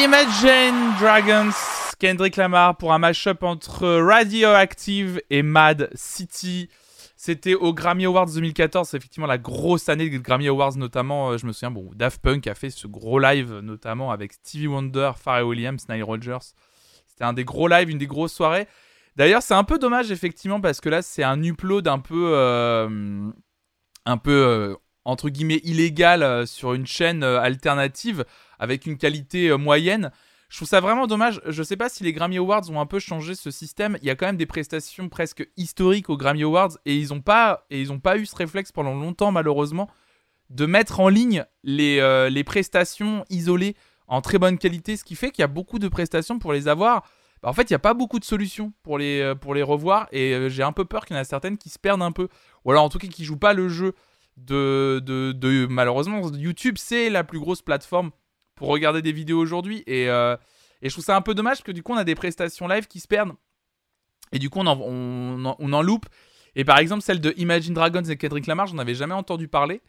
Imagine Dragons, Kendrick Lamar pour un mashup entre Radioactive et Mad City. C'était au Grammy Awards 2014, c'est effectivement la grosse année des Grammy Awards, notamment, euh, je me souviens, bon, Daft Punk a fait ce gros live, notamment avec Stevie Wonder, Pharrell Williams, Nile Rodgers. C'était un des gros lives, une des grosses soirées. D'ailleurs, c'est un peu dommage, effectivement, parce que là, c'est un upload un peu, euh, un peu, euh, entre guillemets, illégal sur une chaîne alternative avec une qualité euh, moyenne. Je trouve ça vraiment dommage. Je sais pas si les Grammy Awards ont un peu changé ce système. Il y a quand même des prestations presque historiques aux Grammy Awards et ils ont pas pas eu ce réflexe pendant longtemps malheureusement de mettre en ligne les, euh, les prestations isolées en très bonne qualité, ce qui fait qu'il y a beaucoup de prestations pour les avoir. Bah, en fait, il n'y a pas beaucoup de solutions pour les, euh, pour les revoir et j'ai un peu peur qu'il y en a certaines qui se perdent un peu. Ou alors en tout cas qui jouent pas le jeu de, de- malheureusement YouTube c'est la plus grosse plateforme pour regarder des vidéos aujourd'hui. Et, euh, et je trouve ça un peu dommage que du coup on a des prestations live qui se perdent. Et du coup on en, on, on en loupe. Et par exemple celle de Imagine Dragons et Kendrick Lamar j'en avais jamais entendu parler.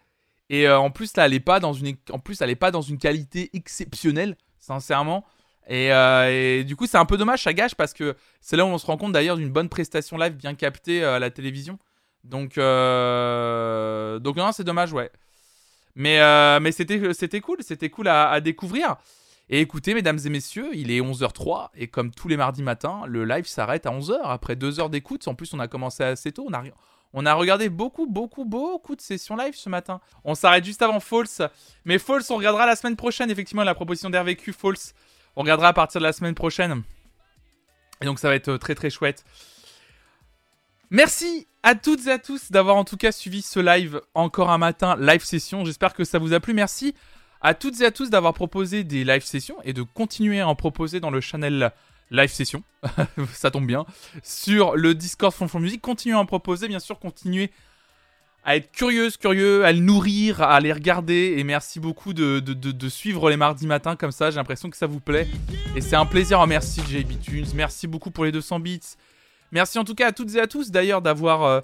Et euh, en plus là elle est pas dans une en plus elle est pas dans une qualité exceptionnelle sincèrement. Et, euh, et du coup c'est un peu dommage ça gâche parce que c'est là où on se rend compte d'ailleurs d'une bonne prestation live bien captée à la télévision. Donc donc non c'est dommage ouais mais, euh, mais c'était, cool, c'était cool à, découvrir. Et écoutez, mesdames et messieurs, il est 11h03 et comme tous les mardis matins, le live s'arrête à 11h après deux heures d'écoute. En plus, on a commencé assez tôt. On a, on a regardé beaucoup, beaucoup, beaucoup de sessions live ce matin. On s'arrête juste avant False. Mais False, on regardera la semaine prochaine. Effectivement, la proposition d'RVQ False, on regardera à partir de la semaine prochaine. Et donc, ça va être euh, très, très chouette. Merci à toutes et à tous d'avoir en tout cas suivi ce live encore un matin live session. J'espère que ça vous a plu. Merci à toutes et à tous d'avoir proposé des live sessions et de continuer à en proposer dans le channel live session. ça tombe bien. Sur le Discord Fonfon Music, continuez à en proposer. Bien sûr, continuez à être curieuse, curieux, à le nourrir, à les regarder. Et merci beaucoup de, suivre les mardis matins comme ça. J'ai l'impression que ça vous plaît. Et c'est un plaisir. Oh, merci JB Tunes. Merci beaucoup pour les 200 bits. Merci en tout cas à toutes et à tous d'ailleurs d'avoir euh,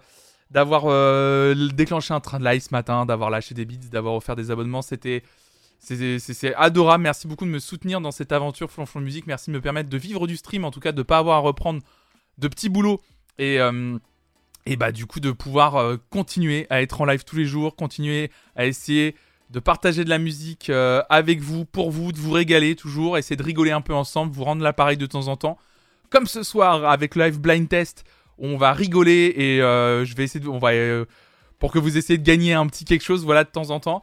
euh, déclenché un train de live ce matin, d'avoir lâché des bits, d'avoir offert des abonnements. C'était c'est adorable. Merci beaucoup de me soutenir dans cette aventure Flonflon Musique. Merci de me permettre de vivre du stream, en tout cas de pas avoir à reprendre de petits boulots et euh, et bah du coup de pouvoir continuer à être en live tous les jours, continuer à essayer de partager de la musique avec vous, pour vous, de vous régaler toujours, essayer de rigoler un peu ensemble, vous rendre l'appareil de temps en temps. Comme ce soir avec live blind test, on va rigoler et euh, je vais essayer de, on va euh, pour que vous essayez de gagner un petit quelque chose, voilà de temps en temps.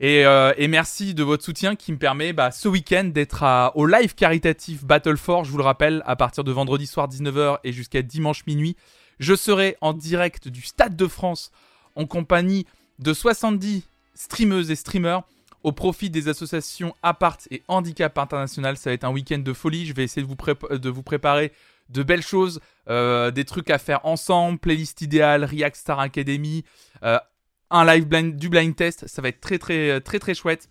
Et, euh, et merci de votre soutien qui me permet bah, ce week-end d'être au live caritatif Battle for, je vous le rappelle, à partir de vendredi soir 19h et jusqu'à dimanche minuit. Je serai en direct du Stade de France en compagnie de 70 streameuses et streamers au profit des associations Apart et Handicap International. Ça va être un week-end de folie. Je vais essayer de vous, préparer de belles choses, euh, des trucs à faire ensemble, playlist idéale, React Star Academy, euh, un live du blind test. Ça va être très très très très chouette.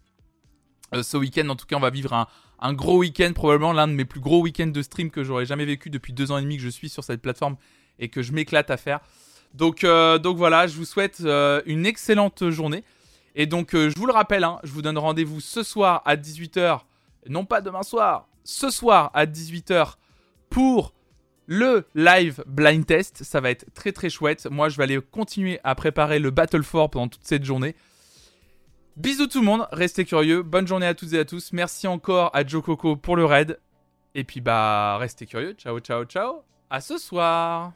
Euh, ce week-end, en tout cas, on va vivre un, gros week-end, probablement l'un de mes plus gros week-ends de stream que j'aurais jamais vécu depuis deux ans et demi que je suis sur cette plateforme et que je m'éclate à faire. Donc, donc voilà, je vous souhaite une excellente journée. Et donc, euh, je vous le rappelle, hein, je vous donne rendez-vous ce soir à 18h, non pas demain soir, ce soir à 18h pour le live blind test. Ça va être très très chouette. Moi, je vais aller continuer à préparer le Battle 4 pendant toute cette journée. Bisous tout le monde, restez curieux. Bonne journée à toutes et à tous. Merci encore à Joe Coco pour le raid. Et puis bah, restez curieux. Ciao, ciao, ciao. À ce soir.